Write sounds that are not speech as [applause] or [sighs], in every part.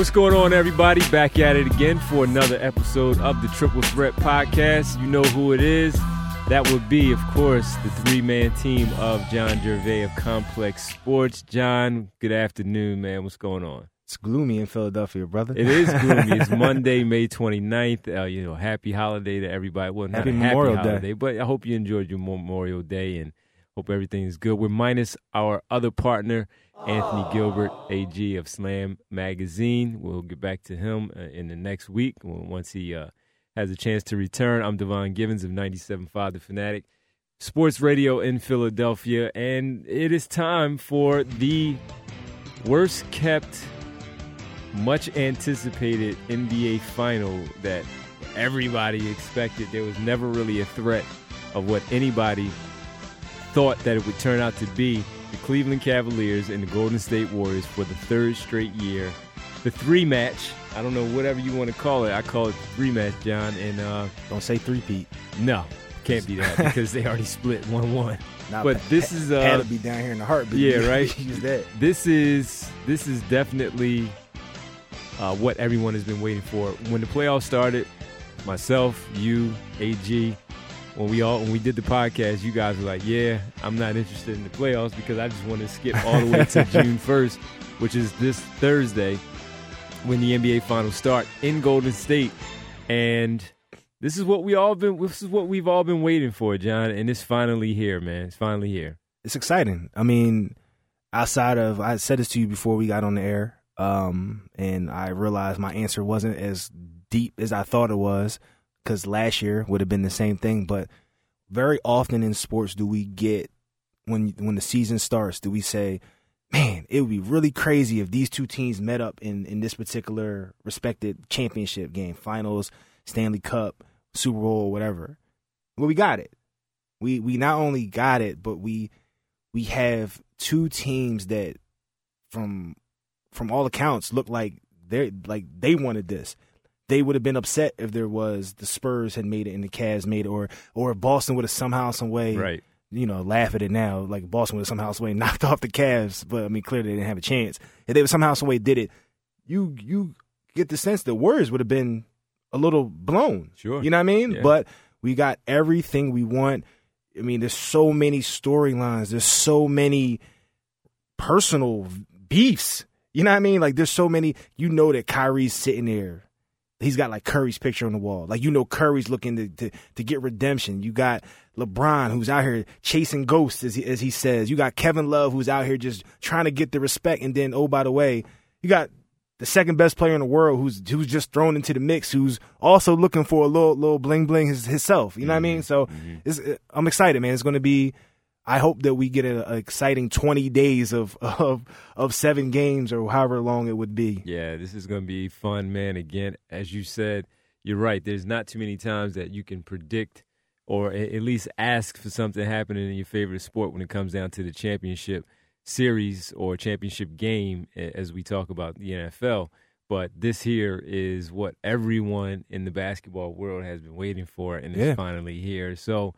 What's going on, everybody? Back at it again for another episode of the Triple Threat Podcast. You know who it is. That would be, of course, the three man team of John Gervais of Complex Sports. John, good afternoon, man. What's going on? It's gloomy in Philadelphia, brother. It is gloomy. it's [laughs] Monday, May 29th. Uh, you know, happy holiday to everybody. Well, not Happy Memorial happy Day. but I hope you enjoyed your Memorial Day and hope everything is good. We're minus our other partner, Anthony Gilbert, AG of Slam Magazine. We'll get back to him uh, in the next week once he uh, has a chance to return. I'm Devon Givens of 97.5 The Fanatic. Sports Radio in Philadelphia, and it is time for the worst kept much anticipated NBA final that everybody expected. There was never really a threat of what anybody thought that it would turn out to be. The Cleveland Cavaliers and the Golden State Warriors for the third straight year. The three match. I don't know whatever you want to call it. I call it the three match, John. And uh, Don't say three-peat. no, can't be that because they already split one one. Nah, But this is uh, had to be down here in the heartbeat. yeah, [laughs] right? Use that. this is this is definitely uh, what everyone has been waiting for. When the playoffs started, myself, you, AG, when we all when we did the podcast, you guys were like, "Yeah, I'm not interested in the playoffs because I just want to skip all the way to [laughs] June 1st, which is this Thursday when the NBA finals start in Golden State." And this is what we all been this is what we've all been waiting for, John, and it's finally here, man. It's finally here. It's exciting. I mean, outside of I said this to you before we got on the air, um, and I realized my answer wasn't as deep as I thought it was because last year would have been the same thing. But very often in sports, do we get when when the season starts, do we say, "Man, it would be really crazy if these two teams met up in in this particular respected championship game, finals, Stanley Cup, Super Bowl, whatever." Well, we got it. We we not only got it, but we we have two teams that from from all accounts look like they're like they wanted this. They would have been upset if there was the Spurs had made it and the Cavs made it, or or Boston would have somehow some way Right. you know, laugh at it now. Like Boston would have somehow some way knocked [laughs] off the Cavs, but I mean clearly they didn't have a chance. If they would somehow some way did it, you you get the sense the Warriors would have been a little blown. Sure. You know what I mean? Yeah. But we got everything we want. I mean, there's so many storylines. There's so many personal beefs. You know what I mean? Like there's so many. You know that Kyrie's sitting there. He's got like Curry's picture on the wall. Like you know Curry's looking to to, to get redemption. You got LeBron who's out here chasing ghosts as he, as he says. You got Kevin Love who's out here just trying to get the respect. And then oh by the way, you got the second best player in the world who's who's just thrown into the mix, who's also looking for a little little bling bling his, himself. You know what I mean? Mm-hmm. So mm-hmm. it's, I'm excited, man. It's going to be. I hope that we get an exciting 20 days of of of seven games or however long it would be. Yeah, this is going to be fun, man. Again, as you said, you're right. There's not too many times that you can predict or at least ask for something happening in your favorite sport when it comes down to the championship series or championship game, as we talk about the NFL. But this here is what everyone in the basketball world has been waiting for, and it's finally here. So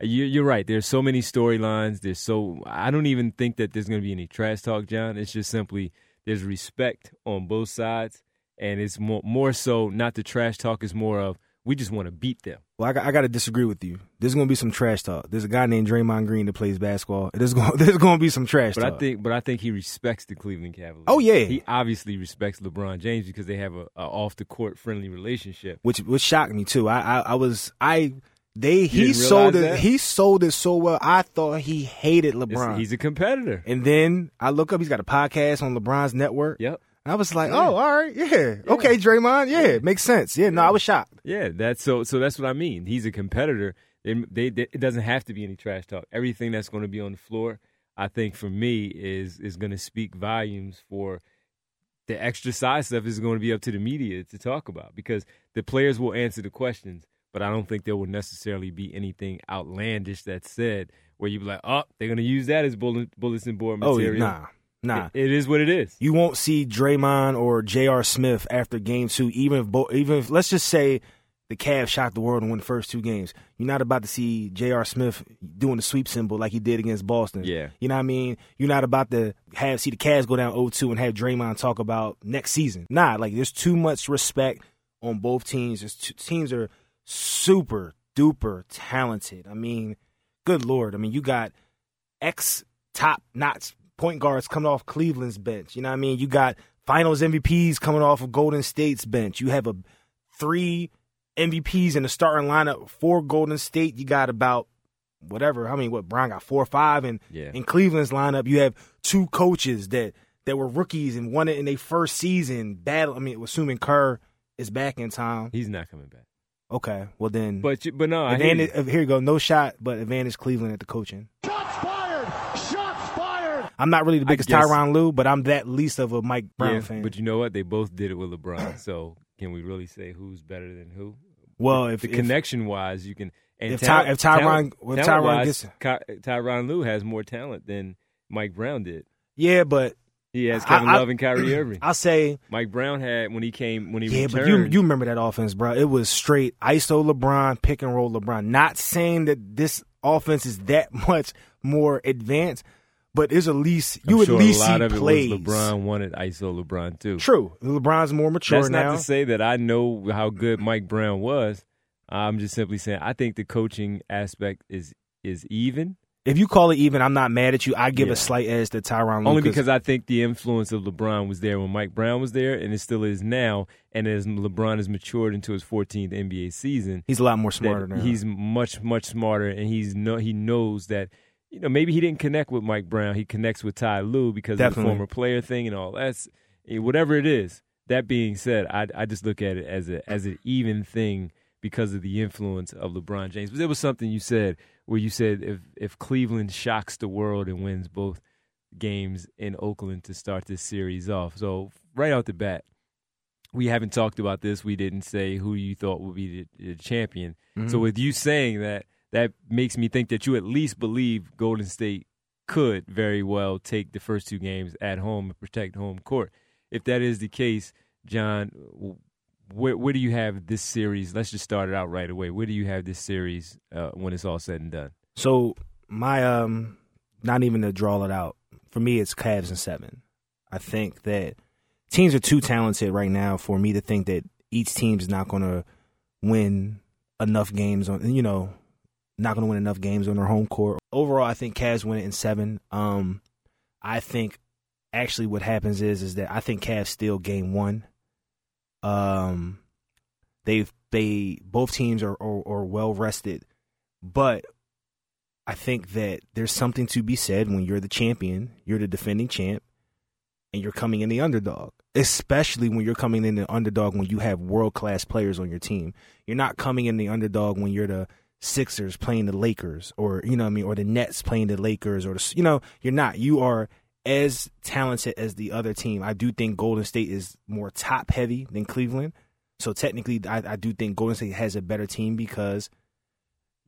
you- you're right. There's so many storylines. There's so I don't even think that there's going to be any trash talk, John. It's just simply there's respect on both sides, and it's more more so not the trash talk. Is more of we just want to beat them. Well, I got, I got to disagree with you. There's going to be some trash talk. There's a guy named Draymond Green that plays basketball. There's going [laughs] there's going to be some trash But talk. I think, but I think he respects the Cleveland Cavaliers. Oh, yeah. he obviously respects LeBron James because they have a, a off the court friendly relationship. which which shocked me too. I I, I was I they he sold it that? he sold it so well. I thought he hated It's- LeBron. he's a competitor. and then I look up, he's got a podcast on LeBron's network. Yep. And I was like, Yeah. oh, all right, yeah, okay, Draymond, yeah, makes sense. Yeah, no, I was shocked. Yeah, that's so. So that's what I mean. He's a competitor. They, they, they- it doesn't have to be any trash talk. Everything that's going to be on the floor, I think, for me, is is going to speak volumes for the extra side stuff. Is going to be up to the media to talk about because the players will answer the questions, but I don't think there will necessarily be anything outlandish that's said where you be like, oh, they're going to use that as bullet, bulletin board material. Oh, material. nah, nah. It- it is what it is. you won't see Draymond or J.R. Smith after game two, even if bo- even if let's just say the Cavs shocked the world and won the first two games. You're not about to see J.R. Smith doing the sweep symbol like he did against Boston. Yeah. You know what I mean? You're not about to have see the Cavs go down 0-2 and have Draymond talk about next season. Nah, like there's too much respect on both teams. There's two, teams are super duper talented. I mean, good lord. I mean, you got ex top notch point guards coming off Cleveland's bench. You know what I mean? You got finals MVPs coming off of Golden State's bench. You have a three MVPs in the starting lineup for Golden State. You got about whatever. I mean, what Brian got four or five, and Yeah. in Cleveland's lineup, you have two coaches that that were rookies and won it in their first season. Battle. I mean, assuming Kerr is back in time. He's not coming back. Okay, well then, But you, but no, advantage. you. Here you go. No shot, but advantage Cleveland at the coaching. Shots fired! Shots fired! I'm not really the biggest guess- Tyronn Lue, but I'm that least of a Mike Brown Yeah, fan. But you know what? They both did it with LeBron. [coughs] so can we really say who's better than who? well, if the if- connection wise, you can. And if Ty- if Tyronn- talent, if Tyronn talent-wise, gets- Ky- Tyronn Lue has more talent than Mike Brown did. yeah, but He has Kevin I- Love and Kyrie [clears throat] Irving. I'll say Mike Brown had when he came when he returned. Yeah, but returned. you you remember that offense, bro? It was straight ISO LeBron, pick and roll LeBron. Not saying that this offense is that [laughs] much more advanced, but there's at least you I'm at sure least a lot see of plays. it was LeBron wanted ISO LeBron too. True, LeBron's more mature now. That's now. not to say that I know how good Mike Brown was. I'm just simply saying I think the coaching aspect is is even. If you call it even, I'm not mad at you. I give Yeah. a slight edge to Tyronn Only because I think the influence of LeBron was there when Mike Brown was there, and it still is now. And as LeBron has matured into his 14th NBA season, he's a lot more smarter now. he's much much smarter, and he's no he knows that you know maybe he didn't connect with Mike Brown, he connects with Ty Lue because of the former player thing and all that's eh, whatever it is. That being said, I I just look at it as a as an even thing because of the influence of LeBron James. But there was something you said where you said if if Cleveland shocks the world and wins both games in Oakland to start this series off. So right out the bat, we haven't talked about this. We didn't say who you thought would be the, the champion. Mm-hmm. So with you saying that, that makes me think that you at least believe Golden State could very well take the first two games at home and protect home court. If that is the case, John, where, where do you have this series? Let's just start it out right away. Where do you have this series uh, when it's all said and done? So my um, not even to draw it out for me, it's Cavs and seven. I think that teams are too talented right now for me to think that each team is not going to win enough games on you know not going to win enough games on their home court. Overall, I think Cavs win it in seven. Um, I think actually what happens is is that I think Cavs steal game one. Um, they've they both teams are are, are well rested, but I think that there's something to be said when you're the champion, you're the defending champ, and you're coming in the underdog. Especially when you're coming in the underdog when you have world class players on your team. You're not coming in the underdog when you're the Sixers playing the Lakers, or you know I mean, or the Nets playing the Lakers, or the, you know, you're not. You are as talented as the other team. I do think Golden State is more top heavy than Cleveland. So technically, I, I do think Golden State has a better team because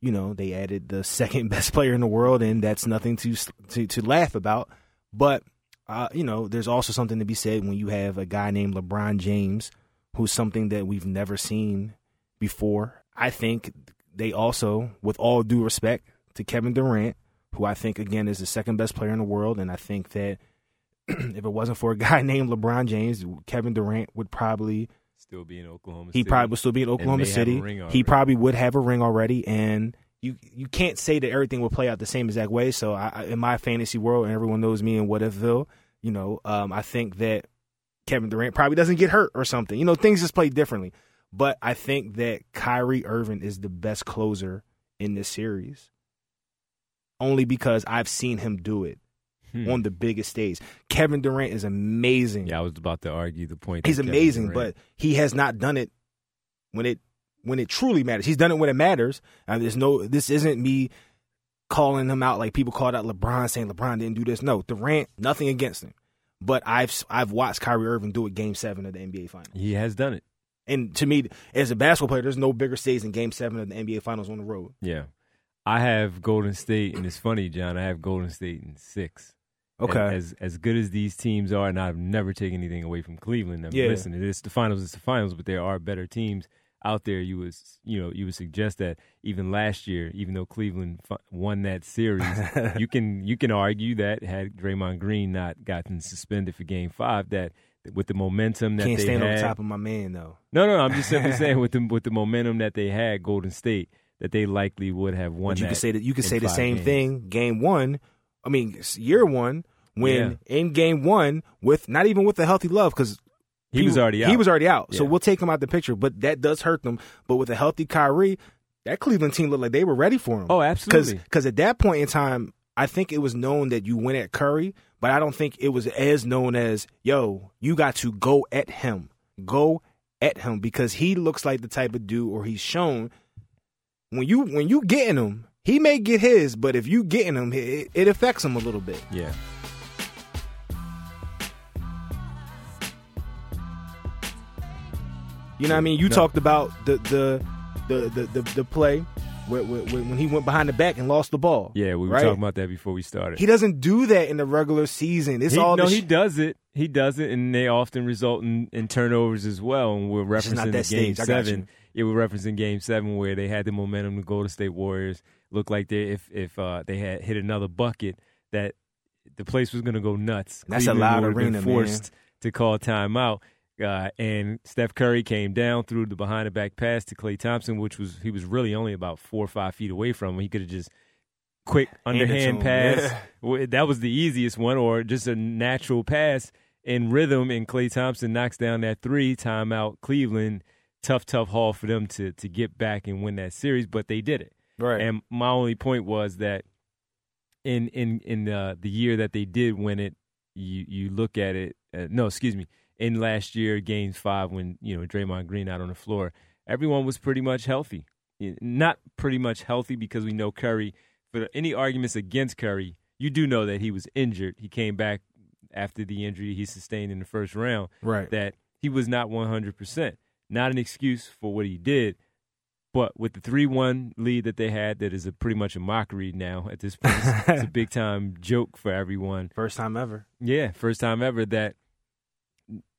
you know they added the [laughs] second best player in the world, and that's nothing to to, to laugh about. But uh, you know, there's also something to be said when you have a guy named LeBron James, who's something that we've never seen before. I think they also, with all due respect to Kevin Durant, who I think again is the second best player in the world, and I think that [clears throat] if it wasn't for a [laughs] guy named LeBron James, Kevin Durant would probably Still be in Oklahoma he City. probably would still be in Oklahoma City. He probably would have a ring already, and you you can't say that everything will play out the same exact way. So I, I- in my fantasy world, and everyone knows me in what ifville, you know, um, I think that Kevin Durant probably doesn't get hurt or something. You know, things just play differently. But I think that Kyrie Irving is the best closer in this series, only because I've seen him do it Hmm. on the biggest stage. Kevin Durant is amazing. Yeah, I was about to argue the point. He's amazing, Durant- but he has not done it when it when it truly matters. He's done it when it matters. And there's no this isn't me calling him out like people called out LeBron saying LeBron didn't do this. No, Durant, nothing against him. But I've I've watched Kyrie Irving do it game seven of the NBA finals. he has done it. And to me, as a basketball player, there's no bigger stage than game seven of the NBA finals on the road. Yeah. I have Golden State, and it's funny, John. I have Golden State in six. Okay. As as good as these teams are, and I've never taken anything away from Cleveland. I mean, Yeah. listen, it's the finals, it's the finals, but there are better teams. out there, you was you know you would suggest that even last year, even though Cleveland won that series, [laughs] you can you can argue that had Draymond Green not gotten suspended for Game Five, that with the momentum that Can't they stand had, on top of my man though. no, no, no, I'm just simply [laughs] saying with the with the momentum that they had, Golden State, that they likely would have won. But you could say that you could say the same games. thing. Game one, I mean year one, when in game one with not even with the healthy love because He was already out. He was already out. So we'll take him out the picture. But that does hurt them. But with a healthy Kyrie, that Cleveland team looked like they were ready for him. Oh, absolutely. Because at that point in time, I think it was known that you went at Curry, but I don't think it was as known as, yo, you got to go at him. Go at him because he looks like the type of dude or he's shown when you when you getting him, he may get his, but if you getting him, it, it affects him a little bit. Yeah. You know what I mean? You No. talked about the the the the the, the play where, where, where- when he went behind the back and lost the ball. Yeah, we were right? talking about that before we started. He doesn't do that in the regular season. It's He- all no, the he does it. He does it, and they often result in, in turnovers as well. And we're It's just not referencing that the game stage. I got seven. Yeah, we're referencing game seven where they had the momentum. The Golden State Warriors looked like they if if uh, they had hit another bucket that the place was going to go nuts. That's a Cleveland loud have been arena, man. forced to call timeout. Uh, and Steph Curry came down through the behind the back pass to Klay Thompson, which was he was really only about four or five feet away from him. He could have just quick Hand it to underhand pass. yeah. That was the easiest one, or just a natural pass in rhythm. And Klay Thompson knocks down that three. Timeout. Cleveland. Tough, tough haul for them to to get back and win that series, but they did it. right. And my only point was that in in in uh, the year that they did win it, you you look at it. Uh, no, excuse me. In last year, Game Five, when you know Draymond Green out on the floor, everyone was pretty much healthy. Not pretty much healthy because we know Curry. For any arguments against Curry, you do know that he was injured. He came back after the injury he sustained in the first round right. that he was not 100%. Not an excuse for what he did, but with the 3 1 lead that they had, that is a pretty much a mockery now at this point. It's, a [laughs] big time joke for everyone. First time ever. Yeah, first time ever that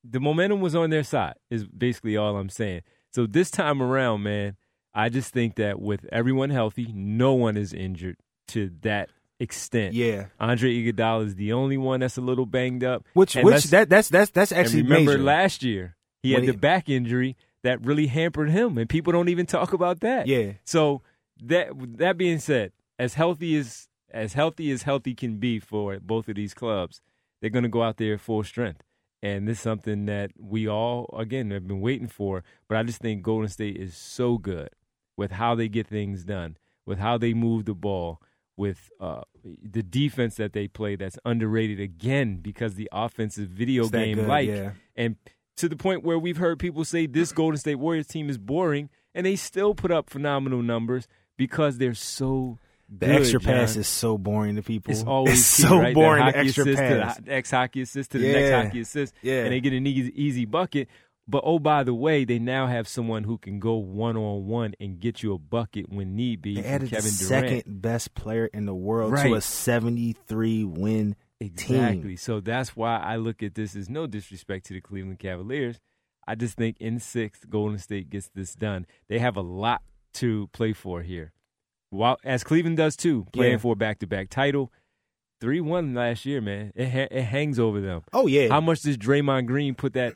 the momentum was on their side, is basically all I'm saying. So this time around, man, I just think that with everyone healthy, no one is injured to that extent. Yeah. Andre Iguodala is the only one that's a little banged up. Which And which that that's that's that's actually remember major. last year he When had the he- back injury that really hampered him, and people don't even talk about that. Yeah. So that that being said, as healthy as as healthy as healthy can be for both of these clubs, they're going to go out there full strength, and this is something that we all again have been waiting for. But I just think Golden State is so good with how they get things done, with how they move the ball. With uh, the defense that they play, that's underrated again because the offense is video game like, yeah. and to the point where we've heard people say this Golden State Warriors team is boring, and they still put up phenomenal numbers because they're so The good, extra pass John. is so boring to people. It's always It's key, so right? boring. The extra assist pass. to the ex hockey assist to the Yeah. next hockey assist, Yeah. and they get an easy, easy bucket. But oh, by the way, they now have someone who can go one on one and get you a bucket when need be. They added Kevin the Durant. second best player in the world Right. to a 73 win Exactly. team. So that's why I look at this as no disrespect to the Cleveland Cavaliers. I just think in sixth, Golden State gets this done. They have a lot to play for here. While as Cleveland does too, playing Yeah. for a back to back title. Three one last year, man. It ha- it hangs over them. Oh yeah. How much does Draymond Green put that?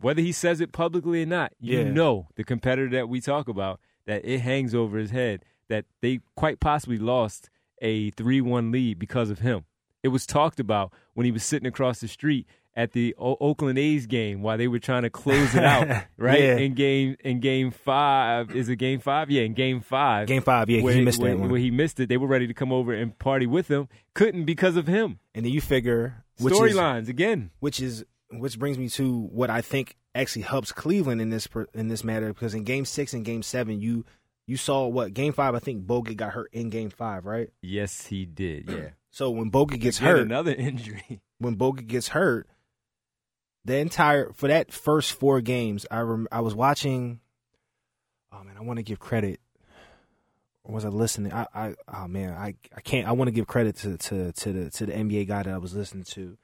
Whether he says it publicly or not, you Yeah. know the competitor that we talk about that it hangs over his head that they quite possibly lost a three-one lead because of him. It was talked about when he was sitting across the street at the o- Oakland A's game while they were trying to close it out, [laughs] right? Yeah. In game in game five, is it game five? Yeah, in game five. Game five, yeah, where, he missed where, that one. where he missed it. They were ready to come over and party with him, couldn't because of him. and then you figure Storylines again. which is which brings me to what I think actually helps Cleveland in this in this matter because in Game Six and Game Seven, you you saw what Game Five. I think Bogut got hurt in Game Five, right? Yes, he did. Yeah. So when Bogut gets Again, hurt, another [laughs] injury. when Bogut gets hurt, the entire for that first four games, I rem, I was watching. Oh man, I want to give credit. Or was I listening? I, I oh man, I I can't. I want to give credit to to to the to the NBA guy that I was listening to,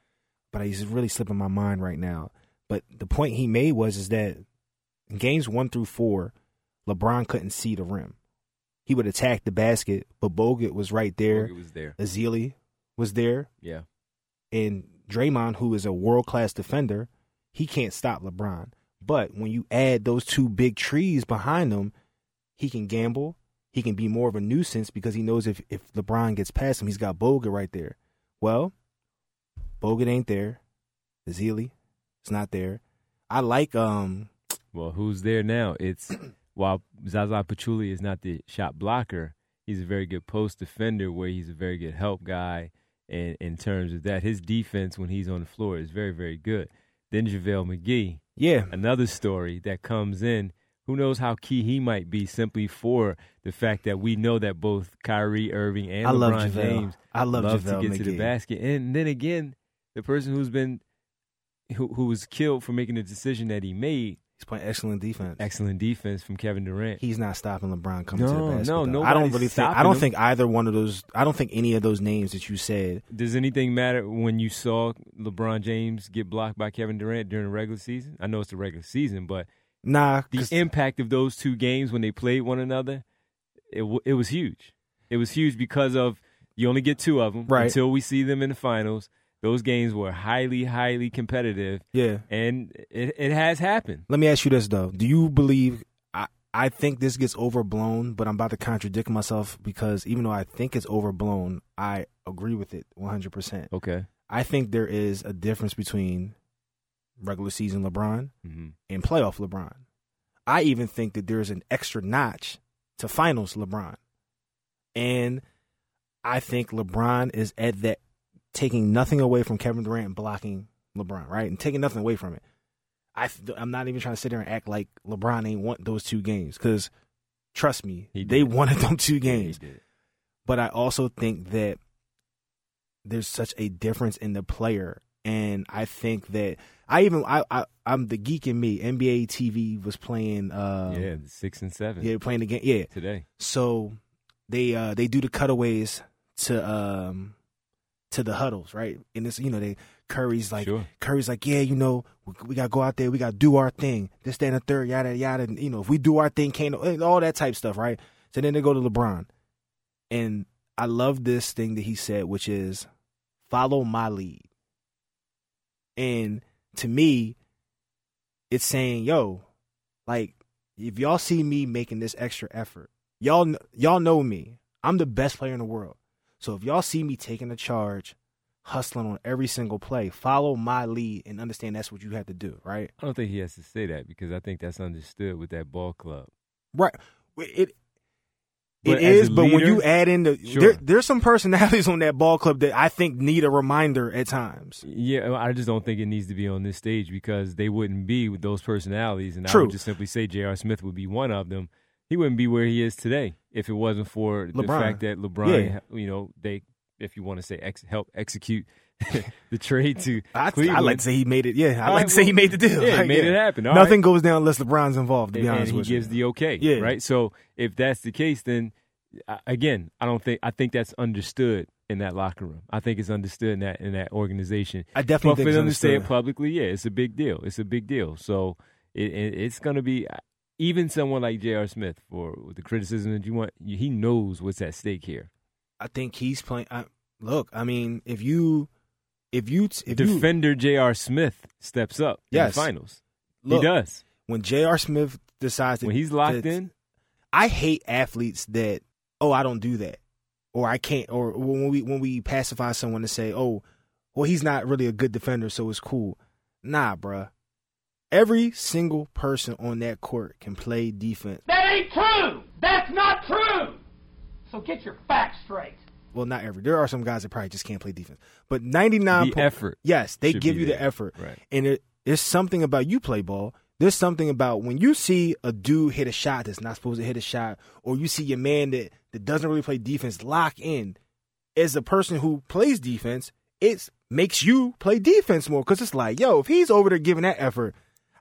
but he's really slipping my mind right now. But the point he made was is that in games one through four, LeBron couldn't see the rim. He would attack the basket, but Bogut was right there. Bogut was there. Ezeli was there, Yeah. and Draymond, who is a world class defender, he can't stop LeBron. But when you add those two big trees behind him, he can gamble. He can be more of a nuisance because he knows if, if LeBron gets past him, he's got Bogut right there. Well, Bogut ain't there. Ezeli is not there. I like um Well, who's there now? It's [clears throat] while Zaza Pachulia is not the shot blocker, he's a very good post defender where he's a very good help guy. And in terms of that, his defense when he's on the floor is very, very good. Then JaVale McGee, yeah. another story that comes in. Who knows how key he might be simply for the fact that we know that both Kyrie Irving and I love LeBron JaVale. James I love, love JaVale to get to the basket. And then again, the person who's been who who was killed for making the decision that he made, He's playing excellent defense. excellent defense from Kevin Durant. He's not stopping LeBron coming to the No, basket. no, though. I don't really think. I don't him. think either one of those. I don't think any of those names that you said. Does anything matter when you saw LeBron James get blocked by Kevin Durant during the regular season? I know it's the regular season, but Nah, the impact of those two games when they played one another, it w- it was huge. It was huge because of you only get two of them Right. until we see them in the finals. Those games were highly, highly competitive, yeah. and it, it has happened. Let me ask you this though: Do you believe? I I think this gets overblown, but I'm about to contradict myself because even though I think it's overblown, I agree with it 100. percent Okay. I think there is a difference between regular season LeBron hmm and playoff LeBron. I even think that there's an extra notch to finals LeBron. And I think LeBron is at that taking nothing away from Kevin Durant and blocking LeBron, right? And taking nothing away from it. I I'm not even trying to sit there and act like LeBron ain't want those two games cuz trust me, they wanted [laughs] them two games. But I also think that there's such a difference in the player and I think that I even I, I I'm the geek in me. NBA TV was playing uh yeah, six and seven yeah, playing the game. Yeah. today. So they uh they do the cutaways to um to the huddles, right? And it's you know they Curry's like sure. Curry's like, yeah, you know, we, we gotta go out there, we gotta do our thing. This, that, and the third, yada yada. And, you know, if we do our thing, can't all that type stuff, right? So then they go to LeBron, and I love this thing that he said, which is follow my lead. And to me, it's saying, yo, like if y'all see me making this extra effort, y'all y'all know me. I'm the best player in the world. So if y'all see me taking a charge, hustling on every single play, follow my lead and understand that's what you have to do, right? I don't think he has to say that because I think that's understood with that ball club. Right. It But it is, but when you add in the Sure. there, there's some personalities on that ball club that I think need a reminder at times. Yeah, I just don't think it needs to be on this stage because they wouldn't be with those personalities. And I would just simply say J.R. Smith would be one of them. He wouldn't be where he is today if it wasn't for the fact that LeBron, Yeah. you know, they, if you want to say, ex- help execute [laughs] the trade to I, Cleveland. I like to say he made it. Yeah, I like right, to say he made the deal. Yeah, he Like, made yeah. it happen. All Nothing right. goes down unless LeBron's involved. To be and, honest and he gives you. the okay. Yeah. Right. So if that's the case, then again, I don't think I think that's understood in that locker room. I think it's understood in that in that organization. I definitely But think for them to say it publicly, yeah, it's a big deal. It's a big deal. So it, it, it's going to be even someone like J.R. Smith for the criticism that you want. He knows what's at stake here. I think he's playing. I, look, I mean, if you, if you, if Defender J.R. Smith steps up Yes. in the finals. look, he does when J.R. Smith decides to, when he's locked to- in. I hate athletes that oh I don't do that or I can't or when we when we pacify someone to say oh well he's not really a good defender so it's cool. Nah, bruh. Every single person on that court can play defense. That ain't true! That's not true! So get your facts straight. Well, not every. There are some guys that probably just can't play defense. But 99 The po- effort Yes, they give be you the effort. Right. And it, there's something about you play ball. There's something about when you see a dude hit a shot that's not supposed to hit a shot, or you see your man that, that doesn't really play defense lock in. As a person who plays defense, it makes you play defense more because it's like, yo, if he's over there giving that effort,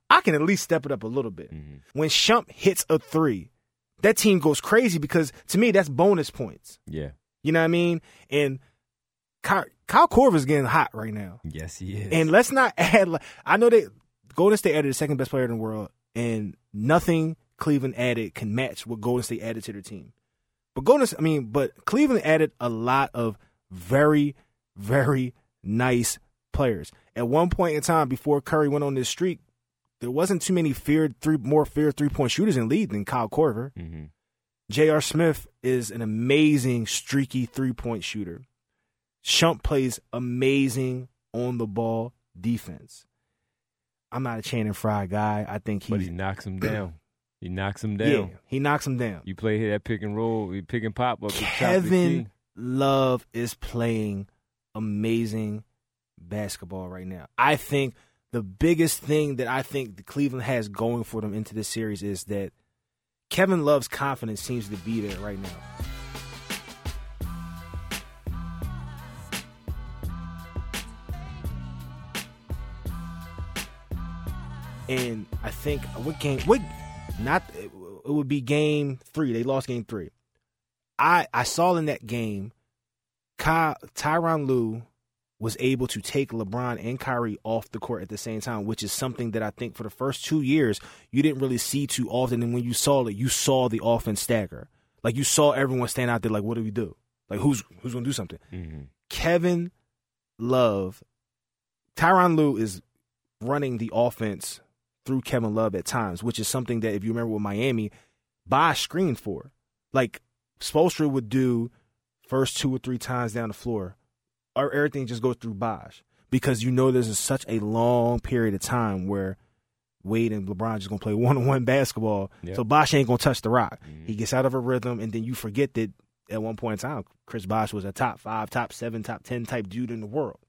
I can at least step it up a little bit. Mhm. When Shump hits a three, that team goes crazy because to me that's bonus points. Yeah. You know what I mean? And Kyle, Kyle Korver's getting hot right now. Yes, he is. And let's not [laughs] add. like- I know that Golden State added the second best player in the world, and nothing Cleveland added can match what Golden State added to their team. But Golden, I mean, but Cleveland added a lot of very, very nice players. At one point in time, before Curry went on this streak, there wasn't too many feared three more feared three point shooters in league than Kyle Korver. Mm-hmm. J.R. Smith is an amazing streaky three point shooter. Shump plays amazing on the ball defense. I'm not a Channing Frye guy. I think he's But he knocks him [clears throat] down. He knocks him down. yeah, he knocks him down. You play here that pick and roll, you pick and pop up. the top of the Kevin. Love is playing amazing basketball right now. I think the biggest thing that I think Cleveland has going for them into this series is that Kevin Love's confidence seems to be there right now. And I think what game? What not? It would be game three. They lost game three. I I saw in that game, Ky, Tyronn Lue was able to take LeBron and Kyrie off the court at the same time, which is something that I think for the first two years you didn't really see too often. And when you saw it, you saw the offense stagger. Like you saw everyone stand out there, like, what do we do? Like who's who's gonna do something? Mm-hmm. Kevin Love, Tyronn Lue is running the offense through Kevin Love at times, which is something that if you remember with Miami, Bosh screened for. Like Spoelstra would do first two or three times down the floor, or everything just goes through Bosh because you know there's a, such a long period of time where Wade and LeBron just gonna play one on one basketball. Yep. So Bosh ain't gonna touch the rock. Mhm. He gets out of a rhythm, and then you forget that at one point in time, Chris Bosh was a top five, top seven, top ten type dude in the world.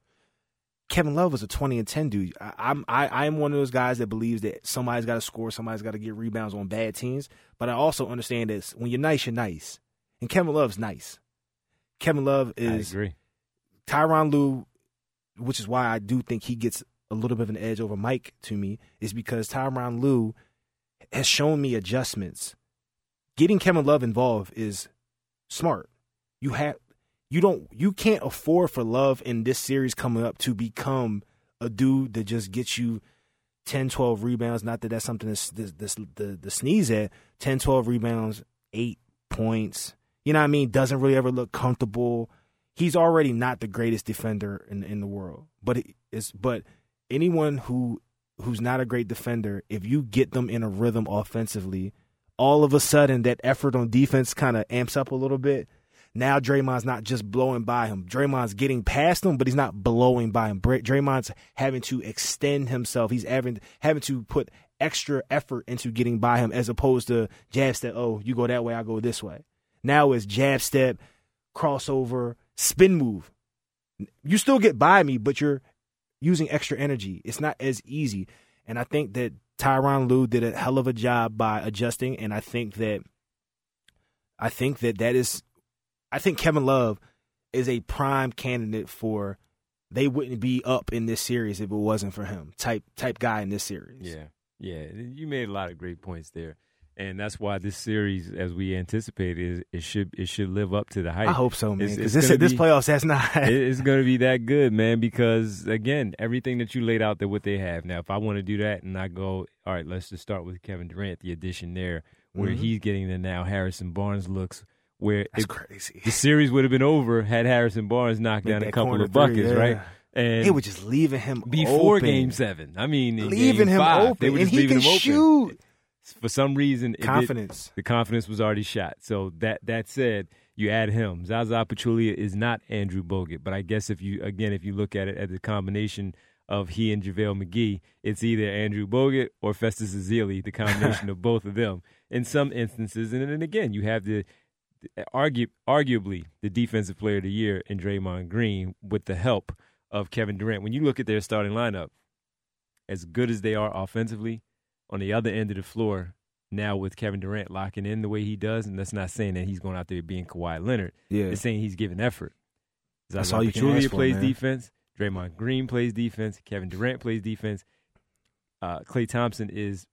Kevin Love was a twenty and ten dude. I, I'm I, I am one of those guys that believes that somebody's got to score, somebody's got to get rebounds on bad teams. But I also understand this: when you're nice, you're nice, and Kevin Love's nice. Kevin Love I is agree. Tyronn Lue, which is why I do think he gets a little bit of an edge over Mike to me, is because Tyronn Lue has shown me adjustments. Getting Kevin Love involved is smart. You have you don't you can't afford for Love in this series coming up to become a dude that just gets you 10, 12 rebounds. Not that that's something that's this, the the sneeze at 10, 12 rebounds, eight points. You know what I mean? Doesn't really ever look comfortable. He's already not the greatest defender in in the world, but it's but anyone who who's not a great defender, if you get them in a rhythm offensively, all of a sudden that effort on defense kind of amps up a little bit. Now Draymond's not just blowing by him. Draymond's getting past him, but he's not blowing by him. Dra- Draymond's having to extend himself. He's having having to put extra effort into getting by him, as opposed to jab step. Oh, you go that way, I go this way. Now it's jab step, crossover, spin move. You still get by me, but you're using extra energy. It's not as easy. And I think that Tyronn Lue did a hell of a job by adjusting. And I think that I think that that is I think Kevin Love is a prime candidate for they wouldn't be up in this series if it wasn't for him. Type type guy in this series. Yeah, yeah. You made a lot of great points there, and that's why this series, as we anticipated, is it should it should live up to the hype. I hope so, man. Because this this playoffs that's not. [laughs] It's going to be that good, man. Because again, everything that you laid out there, what they have now. If I want to do that, and I go, all right, let's just start with Kevin Durant, the addition there, where Mhm. he's getting the now Harrison Barnes looks. Where that's it- crazy. the series would have been over had Harrison Barnes knocked Make down a couple of three, buckets, yeah. right? And They were just leaving him before open. Game Seven, I mean, leaving him five, open, they were and he leaving can him open. shoot. For some reason, it did- Confidence. the confidence was already shot. So that that said, you add him. Zaza Pachulia is not Andrew Bogut, but I guess if you again if you look at it at the combination of he and JaVale McGee, it's either Andrew Bogut or Festus Ezeli, the combination [laughs] of both of them in some instances. And then again, you have the argue, arguably the defensive player of the year in Draymond Green with the help of Kevin Durant. When you look at their starting lineup, as good as they are offensively, on the other end of the floor, now with Kevin Durant locking in the way he does, and that's not saying that he's going out there being Kawhi Leonard. Yeah. It's saying he's giving effort. That's all you can Pachulia ask for, plays man. defense. Draymond Green plays defense. Kevin Durant plays defense. Uh, Klay Thompson is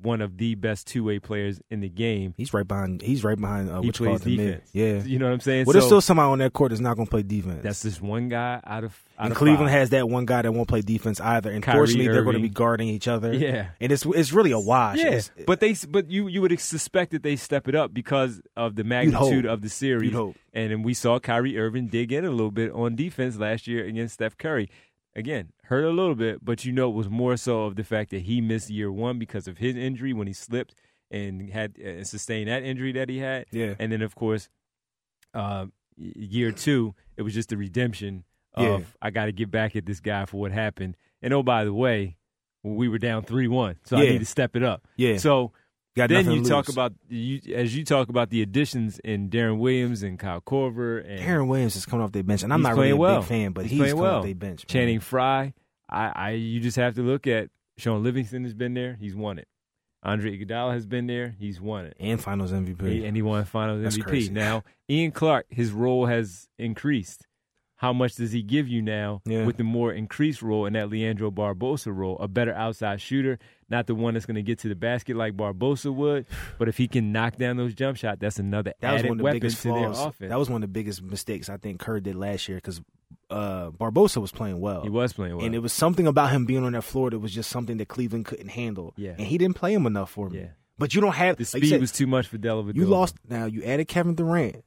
one of the best two way players in the game. He's right behind. He's right behind. Uh, He call plays defense. Yeah. You know what I'm saying? Well, there's still somebody on that court that's not going to play defense. that's just one guy out of out and of Cleveland five. has that one guy that won't play defense either. And Kyrie fortunately, they're going to be guarding each other. Yeah. and it's it's really a wash. Yeah, It's- but they but you you would suspect that they step it up because of the magnitude of the series. And then we saw Kyrie Irving dig in a little bit on defense last year against Steph Curry. Again, hurt a little bit, but you know it was more so of the fact that he missed year one because of his injury when he slipped and had uh, sustained that injury that he had. Yeah. And then of course, uh, year two, it was just the redemption of Yeah. I got to get back at this guy for what happened. And oh by the way, we were down three one, so I need to step it up. Yeah. So Got then you talk about you as you talk about the additions in Deron Williams and Kyle Korver and Aaron Williams is coming off their bench, and I'm not really a well. big fan, but He's he's, playing coming well. off their bench. man. Channing Frye. I, I you just have to look at Shaun Livingston has been there. He's won it. Andre Iguodala has been there. He's won it. and Finals MVP. He- and he won Finals That's MVP. crazy. Now Ian Clark, his role has increased. How much does he give you now Yeah. with the more increased role in that Leandro Barbosa role? A better outside shooter, not the one that's going to get to the basket like Barbosa would, but if he can knock down those jump shots, that's another that was added one of the weapon biggest to their offense. That was one of the biggest mistakes I think Kerr did last year because uh, Barbosa was playing well. he was playing well. And it was something about him being on that floor that was just something that Cleveland couldn't handle. Yeah. And he didn't play him enough for me. Yeah. But you don't have the speed you said, was too much for Dellavedova. You lost now. You added Kevin Durant,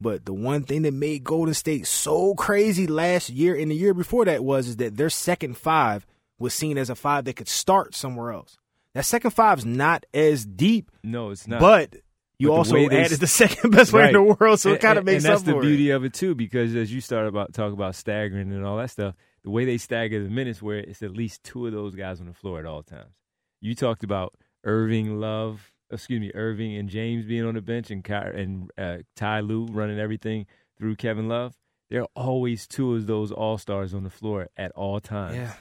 but the one thing that made Golden State so crazy last year and the year before that was is that their second five was seen as a five that could start somewhere else. That second five's not as deep, No, it's not. but you But also they added the [laughs] second best player in the world, so it kind of and- makes and that's up the for beauty of it too, because as you start about talk about staggering and all that stuff, the way they stagger the minutes, where it's at least two of those guys on the floor at all times. You talked about Irving, Love, excuse me, Irving and James being on the bench, and Ky- and uh, Ty Lue running everything through Kevin Love. There are always two of those all stars on the floor at all times. Yeah,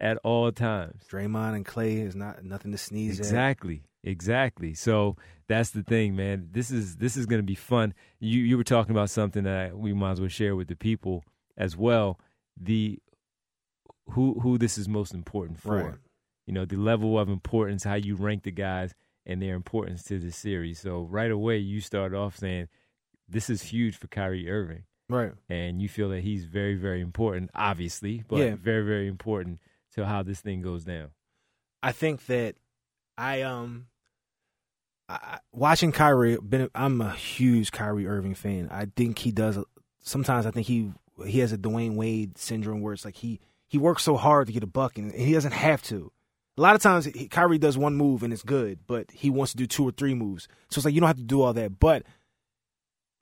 At all times. Draymond and Klay is not nothing to sneeze at. Exactly. Exactly. So that's the thing, man. This is this is going to be fun. You you were talking about something that we might as well share with the people as well. The who who this is most important for. Right. You know, the level of importance, how you rank the guys and their importance to the series. So right away you start off saying this is huge for Kyrie Irving Right. and you feel that he's very very important obviously, but Yeah. very very important to how this thing goes down. I think that I um I, watching Kyrie. Been I'm a huge Kyrie Irving fan. I think he does. Sometimes I think he he has a Dwyane Wade syndrome where it's like he he works so hard to get a buck and he doesn't have to. A lot of times he, Kyrie does one move and it's good, but he wants to do two or three moves. So it's like you don't have to do all that. But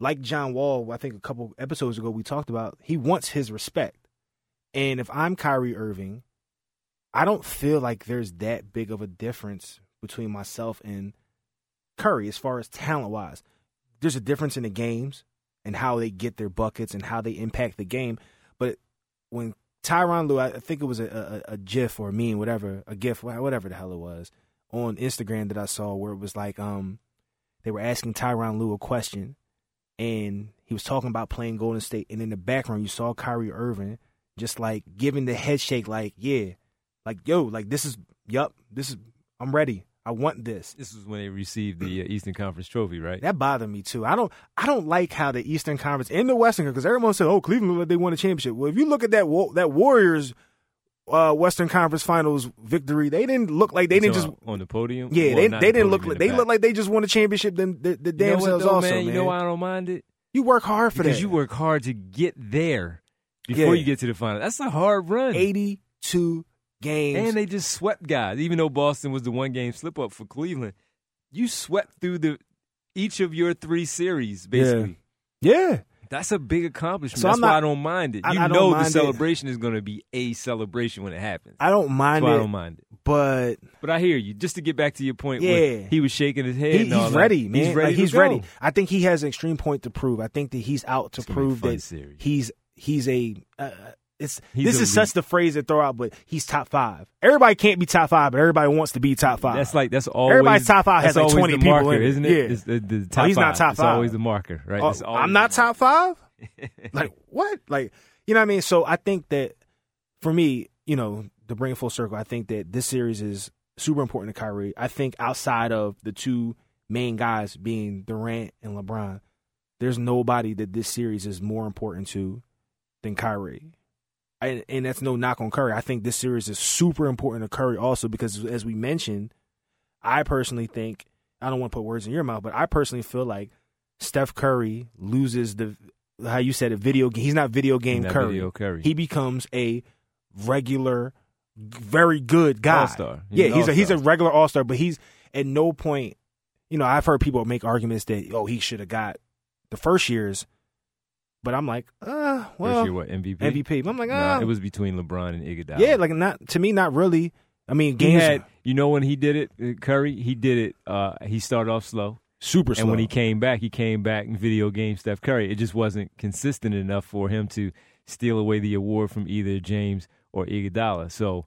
like John Wall, I think a couple episodes ago we talked about, he wants his respect. And if I'm Kyrie Irving, I don't feel like there's that big of a difference between myself and Curry as far as talent wise. There's a difference in the games and how they get their buckets and how they impact the game. But when Tyronn Lue, I think it was a, a, a GIF or a meme, whatever, a GIF, whatever the hell it was, on Instagram that I saw where it was like um they were asking Tyronn Lue a question and he was talking about playing Golden State and in the background you saw Kyrie Irving just like giving the head shake like, yeah, like yo, like this is yup, this is I'm ready. I want this. This is when they received the uh, Eastern Conference trophy, right? That bothered me too. I don't I don't like how the Eastern Conference and the Western because everyone said, "Oh, Cleveland like they won a championship." Well, if you look at that that Warriors uh, Western Conference Finals victory, they didn't look like they didn't just on the podium. yeah Well, they they didn't look like in they the look like they just won a championship. Them the, the You damn know selves though, also man? man. You know why I don't mind it? You work hard for Because that. you work hard to get there before Yeah. you get to the final. That's a hard run. eighty two games. And they just swept guys. Even though Boston was the one game slip up for Cleveland, you swept through the each of your three series, basically. yeah, That's a big accomplishment. So That's I'm why I don't mind it. I- You I know the celebration is going to be a celebration when it happens. I don't That's mind why I don't mind it. but But I hear you. Just to get back to your point, where Yeah. he was shaking his head. he, and all he's that. ready, man. He's ready. Like, he's go. ready. I think he has an extreme point to prove. I think that he's out to It's gonna be a prove that series. he's he's a. Uh, it's He's this is such the phrase to throw out, but he's top five. Everybody can't be top five, but everybody wants to be top five. That's like that's always Everybody's top five has like 20 the people marker, in it. isn't it? Yeah. It's the, the oh, top he's not five. top It's five. always the marker, right? Oh, It's I'm not top five. [laughs] like what? Like you know what I mean? So I think that for me, you know, to bring it full circle, I think that this series is super important to Kyrie. I think outside of the two main guys being Durant and LeBron, there's nobody that this series is more important to than Kyrie. I, and that's no knock on Curry. I think this series is super important to Curry also because, as we mentioned, I personally think I don't want to put words in your mouth, but I personally feel like Steph Curry loses the how you said it video game. He's not video game Not Curry. video Curry. He becomes a regular, very good guy. All-star. He's yeah, he's a he's a regular all star, but he's at no point. You know, I've heard people make arguments that oh he should have got the first years, but I'm like, uh, well, year, what MVP? MVP. I'm like, Nah, ah, it was between LeBron and Iguodala. yeah, like not to me, not really. I mean, games had. You know when he did it, uh, Curry. He did it. Uh, he started off slow, super slow. and when he came back, he came back in video game Steph Curry. It just wasn't consistent enough for him to steal away the award from either James or Iguodala. So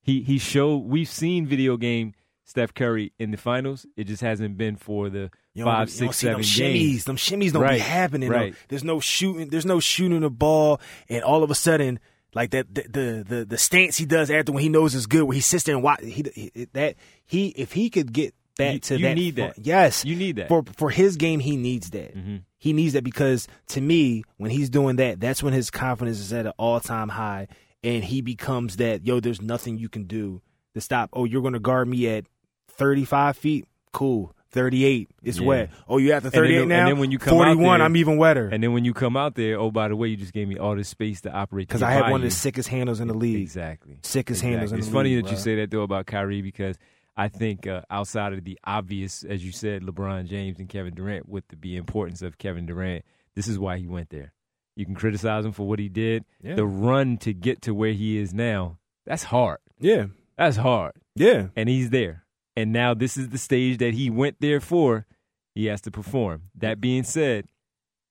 he he showed. We've seen video game Steph Curry in the finals. It just hasn't been for the You don't- five, you don't six, see them shimmies. games. Them shimmies don't be Right, happening. though. right. There's no shooting. There's no shooting the ball, and all of a sudden, like that, the the the, the stance he does after when he knows is good, where he sits there and watch. He, he that he if he could get that You- to you that, need that. Yes, You need that. for for his game. He needs that. hmm He needs that because to me, when he's doing that, that's when his confidence is at an all time high, and he becomes that. Yo, there's nothing you can do to stop. Oh, you're going to guard me at 35 feet. Cool. 38. It's Yeah. wet. Oh, you And then 38 and now? then when you come out 41, there- I'm even wetter And then when you come out there, oh by the way, you just gave me all this space to operate because I have one of the sickest handles in the league. Exactly. Sickest handles in It's the funny league, that you say that though about Kyrie because I think uh, outside of the obvious, as you said, LeBron James and Kevin Durant, with the, the importance of Kevin Durant, this is why he went there. You can criticize him for what he did. Yeah. The run to get to where he is now, that's hard. Yeah. That's hard. Yeah. And he's there. And now this is the stage that he went there for. He has to perform. That being said,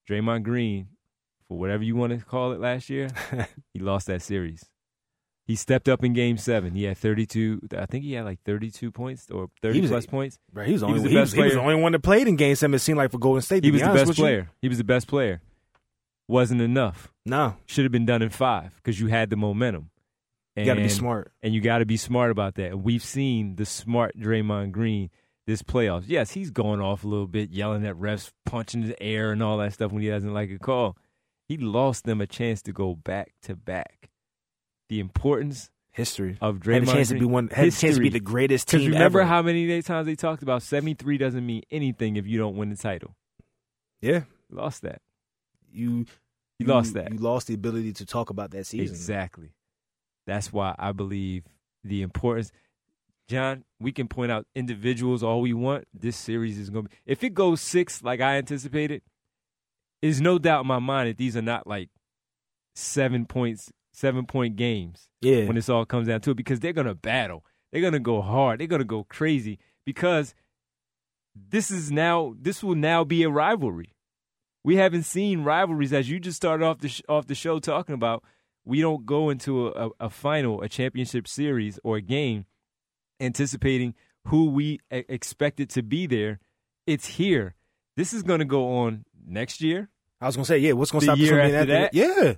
Draymond Green, for whatever you want to call it last year, [laughs] he lost that series. He stepped up in game seven. He had 32, I think he had like 32 points or 30 was, plus points. Bro, he was, the He only, was the he, was, best he was the only one that played in game seven, it seemed like, for Golden State. to He be was the honest best with you. player. He was the best player. Wasn't enough. No. Should have been done in five because you had the momentum. You got to be smart. and you got to be smart about that. We've seen the smart Draymond Green this playoffs. Yes, he's going off a little bit, yelling at refs, punching the air, and all that stuff when he doesn't like a call. He lost them a chance to go back to back. The importance History. of Draymond Had a chance to be one. Had a chance to be the greatest Because team remember ever. how many times they talked about seventy three doesn't mean anything if you don't win the title. yeah, Lost that. you You lost that. You lost the ability to talk about that season. Exactly. That's why I believe the importance. John, we can point out individuals all we want. This series is going to be. If it goes six like I anticipated, there's no doubt in my mind that these are not like seven points, seven point games Yeah, when this all comes down to it because they're going to battle. They're going to go hard. They're going to go crazy because this is now, this will now be a rivalry. We haven't seen rivalries as you just started off the sh- off the show talking about. We don't go into a, a, a final, a championship series, or a game anticipating who we e- expected to be there. It's here. This is going to go on next year, I was gonna say, yeah. What's gonna The stop year from after that? Yeah,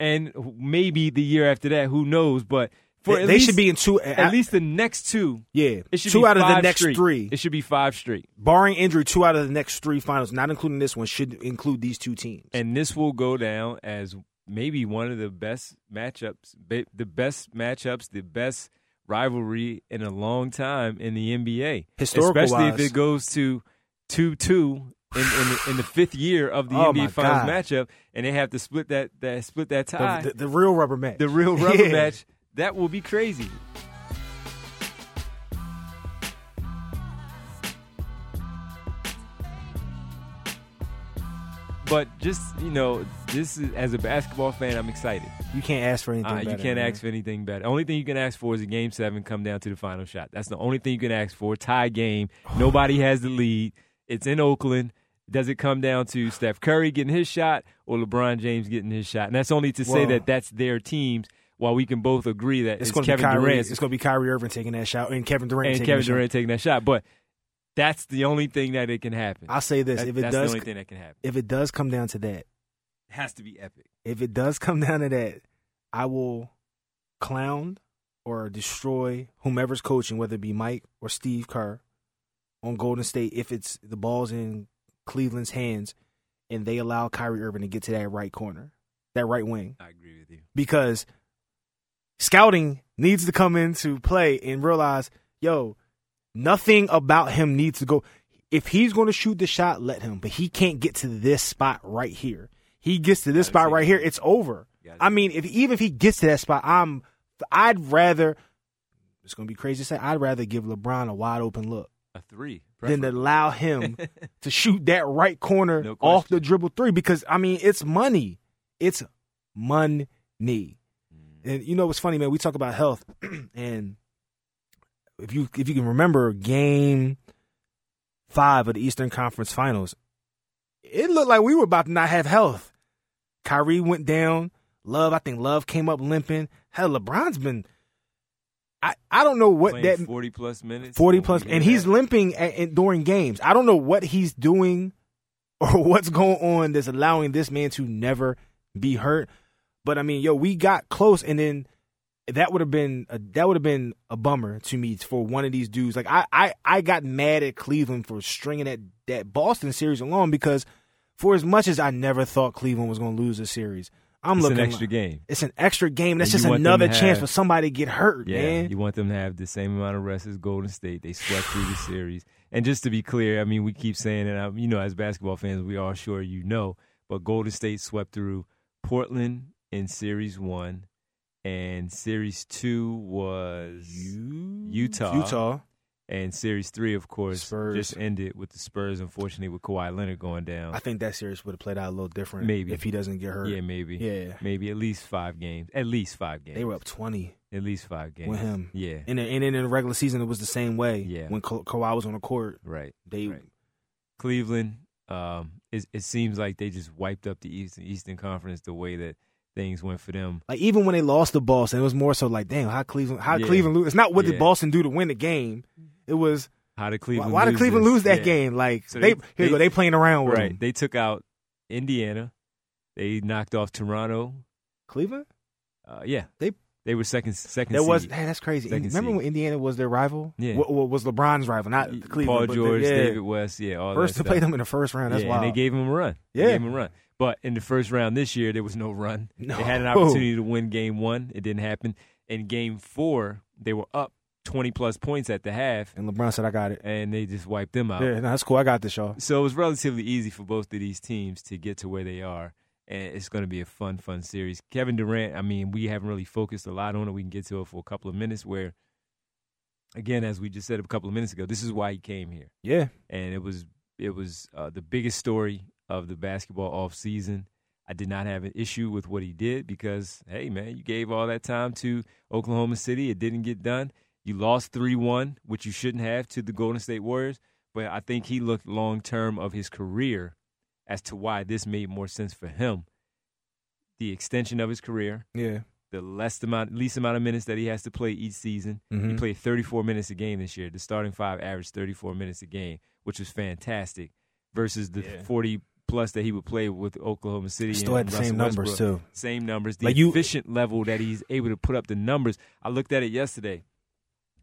and maybe the year after that. Who knows? But for they, they least, should be in two. at least the next two. yeah, It should two be out of the next straight. three, It should be five straight. barring injury. Two out of the next three finals, not including this one, should include these two teams. and this will go down as maybe one of the best matchups, the best matchups, the best rivalry in a long time in the NBA. Historical especially wise. if it goes to two two in, in, the, in the fifth year of the [sighs] Oh, NBA Finals God. matchup, and they have to split that that split that tie, the, the, the real rubber match, The real rubber [laughs] Yeah. match. That will be crazy. But just you know, this is as a basketball fan, I'm excited. You can't ask for anything. Uh, you can't man. ask for anything better. Only thing you can ask for is a game seven come down to the final shot. That's the only thing you can ask for. Tie game. [sighs] Nobody has the lead. It's in Oakland. Does it come down to Steph Curry getting his shot or LeBron James getting his shot? And that's only to say Well- that that's their teams. While we can both agree that It's, it's, going to be Kevin Kyrie. Durant It's going to be Kyrie Irving taking that shot, and Kevin Durant and taking Kevin the shot. Durant taking that shot, but that's the only thing that it can happen. I'll say this: That- if it that's does, the only thing that can happen. if it does come down to that, It has to be epic. if it does come down to that, I will clown or destroy whomever's coaching, whether it be Mike or Steve Kerr, on Golden State if it's the ball's in Cleveland's hands and they allow Kyrie Irving to get to that right corner, that right wing. I agree with you. Because scouting needs to come into play and realize, yo, nothing about him needs to go. If he's going to shoot the shot, let him. But he can't get to this spot right here. He gets to this spot right here, it's over. I mean, if even if he gets to that spot, I'm I'd rather it's gonna be crazy to say I'd rather give LeBron a wide open look A three. than to allow him [laughs] to shoot that right corner No off the dribble three because I mean it's money. It's money. Mm. And you know what's funny, man? We talk about health, [clears throat] and if you if you can remember game five of the Eastern Conference Finals, it looked like we were about to not have health. Kyrie went down. Love, I think Love came up limping. Hell, LeBron's been. I I don't know what that 40 plus minutes. 40 When plus and he's limping at, at- during games i don't know what he's doing [laughs] or what's going on that's allowing this man to never be hurt but i mean yo we got close and then that would have been a, that would have been a bummer to me for one of these dudes like I, I i got mad at cleveland for stringing that that boston series along because for as much as i never thought cleveland was going to lose a series i'm it's looking an extra like- game. it's an extra game that's And just you want them another chance have- for somebody to get hurt Yeah, man you want them to have the same amount of rest as Golden State. They swept through the series. And just to be clear, I mean, we keep saying it. um, You know, as basketball fans, we are sure you know. But Golden State swept through Portland in Series One, and Series Two was Utah. utah and Series Three, of course, Spurs. just ended with the Spurs. Unfortunately, with Kawhi Leonard going down. I think that series would have played out a little different. Maybe. if he doesn't get hurt. yeah, maybe. yeah. Maybe at least five games. At least five games. They were up twenty at least five games with him. Yeah. And and then in the regular season, it was the same way. Yeah. when Ka- Kawhi was on the court, Right. they Right. Cleveland, um, it, it seems like they just wiped up the Eastern Eastern Conference the way that things went for them. like even when they lost to Boston, it was more so like, damn, how Cleveland, how Yeah. Cleveland lose? It's not what did Boston do to win the game. It was How did Cleveland? why did lose Cleveland this? lose that Yeah. game? Like So they, they- here you go, they- they playing around with Right. them. They took out Indiana. They knocked off Toronto. Cleveland. Uh, yeah. They- they were second second. That was man, that's crazy. Second Remember seed. when Indiana was their rival? Yeah. Wa- was LeBron's rival, not Cleveland. Paul but the- George, yeah. David West, yeah, all First to play them in the first round. That's yeah, wild. and they gave him a run. Yeah, They Yeah. gave him a run. But in the first round this year, there was no run. No. They had an opportunity to win game one. It didn't happen. In game four, they were up 20 plus points at the half, and LeBron said, "I got it." and they just wiped them out. Yeah, no, that's cool. I got this, y'all. So it was relatively easy for both of these teams to get to where they are. And it's going to be a fun, fun series. Kevin Durant, I mean, we haven't really focused a lot on it. We can get to it for a couple of minutes where, again, as we just said a couple of minutes ago, this is why he came here Yeah, and it was it was uh, the biggest story of the basketball off season. I did not have an issue with what he did because hey man, you gave all that time to Oklahoma City, it didn't get done. You lost three one, which you shouldn't have to the Golden State Warriors. But I think he looked long term of his career as to why this made more sense for him. The extension of his career, yeah. the less amount, least amount of minutes that he has to play each season. He Mhm. played 34 minutes a game this year. The starting five averaged 34 minutes a game, which was fantastic, versus the Yeah. 40 plus that he would play with Oklahoma City. Still had the Russell same numbers Westbrook. too. Same numbers. The Like you- efficient level that he's able to put up the numbers. I looked at it yesterday.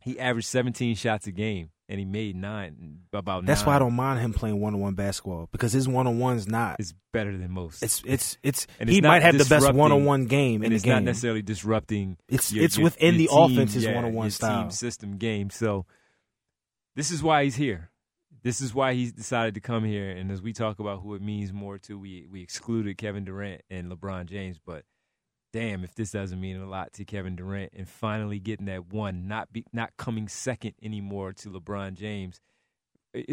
He averaged 17 shots a game, and he made nine. About That's nine. why I don't mind him playing one on one basketball because his one on one's not. It's better than most. It's it's it's. And he it's not might have the best one on one game in and it's not necessarily disrupting. It's your- it's your- within your the team, offense one on one style. team system game. So this is why he's here. This is why he decided to come here. And as we talk about who it means more to, we we excluded Kevin Durant and LeBron James. But damn, if this doesn't mean a lot to Kevin Durant and finally getting that one, not be not coming second anymore to LeBron James.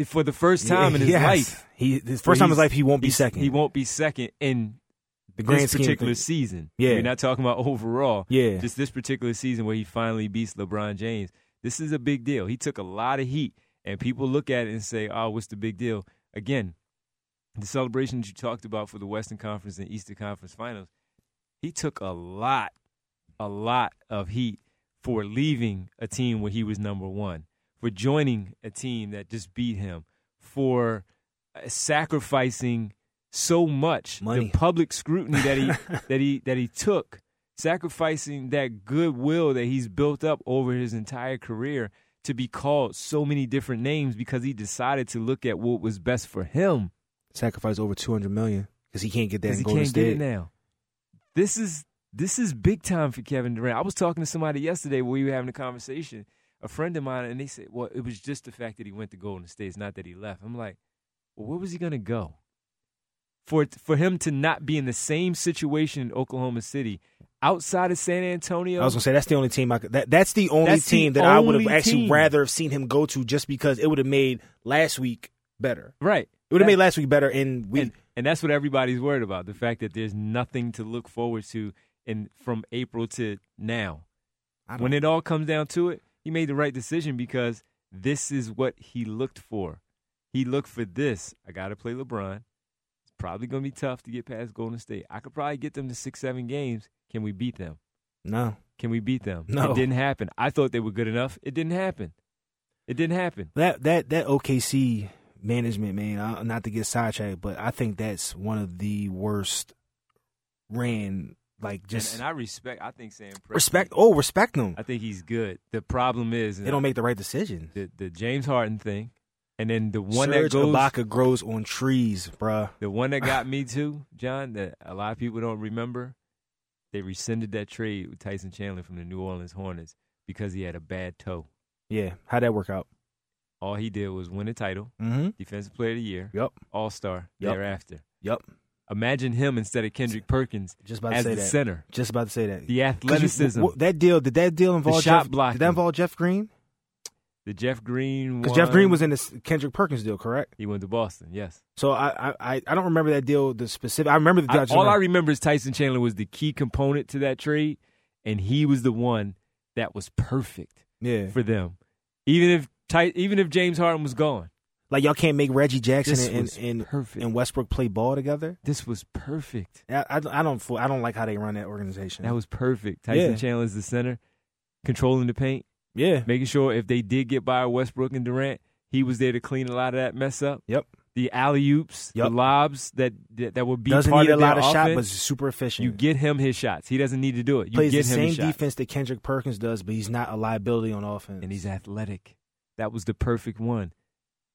For the first time in his Yes. life, he his first time in his life he won't be second. He won't be second in the this particular season. Yeah. We're not talking about overall. Yeah, Just this particular season where he finally beats LeBron James. This is a big deal. He took a lot of heat, and people look at it and say, "Oh, what's the big deal?" Again, the celebration that you talked about for the Western Conference and Eastern Conference Finals, he took a lot, a lot of heat for leaving a team where he was number one, for joining a team that just beat him, for uh, sacrificing so much Money. the public scrutiny that he [laughs] that he that he took sacrificing that goodwill that he's built up over his entire career to be called so many different names because he decided to look at what was best for him. Sacrifice over two hundred million because he can't get that. He Golden can't State. get it now. This is this is big time for Kevin Durant. I was talking to somebody yesterday where we were having a conversation, a friend of mine, and they said, "Well, it was just the fact that he went to Golden State, it's not that he left." I'm like, "Well, where was he gonna go?" For for him to not be in the same situation in Oklahoma City, outside of San Antonio, I was gonna say that's the only team I could, that that's the only That's the team that I would have actually team. rather have seen him go to just because it would have made last week better. right? It would have made last week better, and we and, and that's what everybody's worried about the fact that there's nothing to look forward to in from April to now. When it all comes down to it, he made the right decision because this is what he looked for. He looked for this. I got to play LeBron. Probably going to be tough to get past Golden State. I could probably get them to six, seven games. Can we beat them? no. Can we beat them? No. It didn't happen. I thought they were good enough. It didn't happen. It didn't happen. That that that OKC management, man. uh, Not to get sidetracked, but I think that's one of the worst ran. Like just and I respect. I think Sam Presti- respect. Oh, respect them. I think he's good. The problem is They don't make the right decisions. the the James Harden thing, and then the one Serge that goes Ibaka grows on trees, bruh. the one that got me too, John. That a lot of people don't remember. They rescinded that trade with Tyson Chandler from the New Orleans Hornets because he had a bad toe. Yeah, how'd that work out? All he did was win a title, Mm-hmm. Defensive Player of the Year, Yep. All Star Yep. thereafter. Yep. Imagine him instead of Kendrick Perkins Just about to as say the that. center. Just about to say that. The you- athleticism, w- that deal did that deal involve shot Jeff, blocking. Did that involve Jeff Green? The Jeff Green. Because Jeff Green was in the Kendrick Perkins deal, correct? He went to Boston. Yes. So I I I don't remember that deal. The specific. I remember the. I, all I remember- remember is Tyson Chandler was the key component to that trade, and he was the one that was perfect yeah. for them. Even if Ty, even if James Harden was gone, Like y'all can't make Reggie Jackson this and, and, and Westbrook play ball together. this was perfect. I, I, I don't I don't like how they run that organization. That was perfect. Tyson Yeah. Chandler's the center, controlling the paint, yeah. making sure if they did get by Westbrook and Durant, he was there to clean a lot of that mess up. Yep. The alley oops, Yep. the lobs that that, that would be Doesn't part need a of their lot of shots, but super efficient. You get him his shots. He doesn't need to do it. You plays get the him same defense that Kendrick Perkins does, but he's not a liability on offense. and he's athletic. That was the perfect one.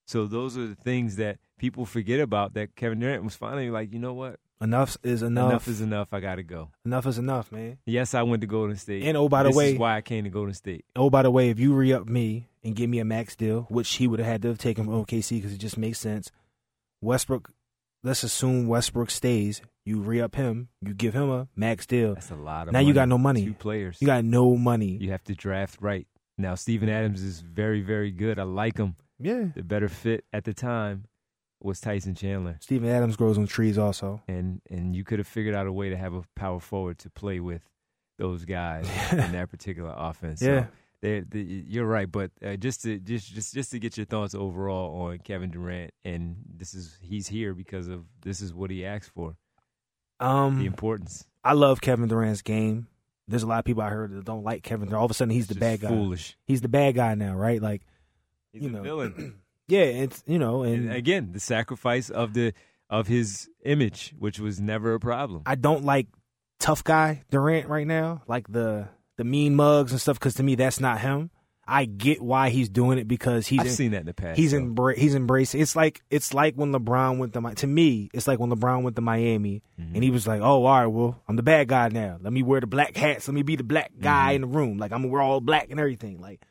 So those are the things that people forget about. That Kevin Durant was finally like, you know what? Enough is enough. Enough is enough. I got to go. enough is enough, man. Yes, I went to Golden State. And oh, by the way this way- is why I came to Golden State. Oh, by the way, if you re up me and give me a max deal, which he would have had to have taken from OKC because it just makes sense. Westbrook, let's assume Westbrook stays. You re up him, you give him a max deal. That's a lot of. Now you got no money. Two players. You got no money. You have to draft right. Now Steven Adams is very, very good. I like him. Yeah. The better fit at the time was Tyson Chandler, Steven Adams grows on trees also. and and you could have figured out a way to have a power forward to play with those guys [laughs] in that particular offense. So Yeah. they, they, you're right, but uh, just to just just just to get your thoughts overall on Kevin Durant, and this is he's here because of this is what he asked for, Um, the importance. I love Kevin Durant's game. There's a lot of people I heard that don't like Kevin Durant. All of a sudden, he's the Just bad guy. Foolish. He's the bad guy now, right? Like, He's you a know, villain. [clears throat] yeah, it's you know, and and again, the sacrifice of the of his image, which was never a problem. I don't like tough guy Durant right now, like the the mean mugs and stuff. Because to me, that's not him. I get why he's doing it because he's I've in, seen that in the past. he's embra- he's embracing. It's like it's like when LeBron went to. To me, it's like when LeBron went to Miami Mm-hmm. and he was like, "Oh, all right, well, I'm the bad guy now. Let me wear the black hats. Let me be the black guy Mm-hmm. in the room. Like I'm gonna wear all black and everything." Like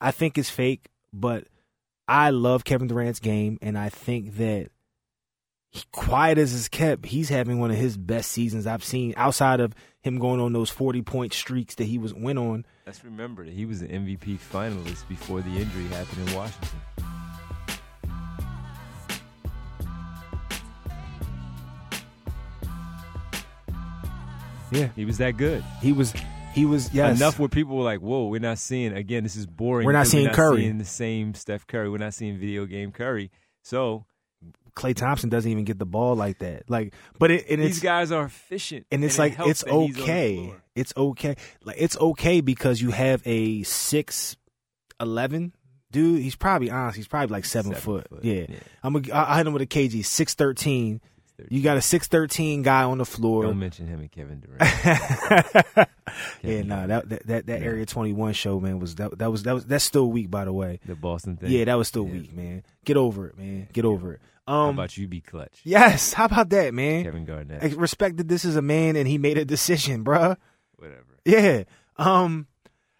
I think it's fake, but I love Kevin Durant's game, and I think that he, quiet as it's kept, he's having one of his best seasons I've seen outside of him going on those 40 point streaks that he was went on. Let's remember that he was an MVP finalist before the injury happened in Washington. Yeah, He was that good. he was. He was yes Enough where people were like, "Whoa, we're not seeing again. This is boring. We're not seeing Curry. Seeing the same Steph Curry. We're not seeing video game Curry. So Klay Thompson doesn't even get the ball like that. Like, but it and these guys are efficient, and it's it like helps it's that he's on the okay. It's okay. Like it's okay because you have a six eleven dude. He's probably honest. He's probably like seven, Seven foot. foot, Yeah. yeah. I'm. A, I I hit him with a KG six thirteen. 613. You got a six thirteen guy on the floor. Don't mention him and Kevin Durant. [laughs] yeah, Kevin nah, that that that, that Yeah. Area Twenty One show, man, was that that was that was that's still weak, by the way. the Boston thing. Yeah, that was still Yeah. weak, man. Get over it, man. Get over it. How Um, about you be clutch? yes, how about that, man? Kevin Garnett. I respect that this is a man and he made a decision, bruh. Whatever. Yeah. Um,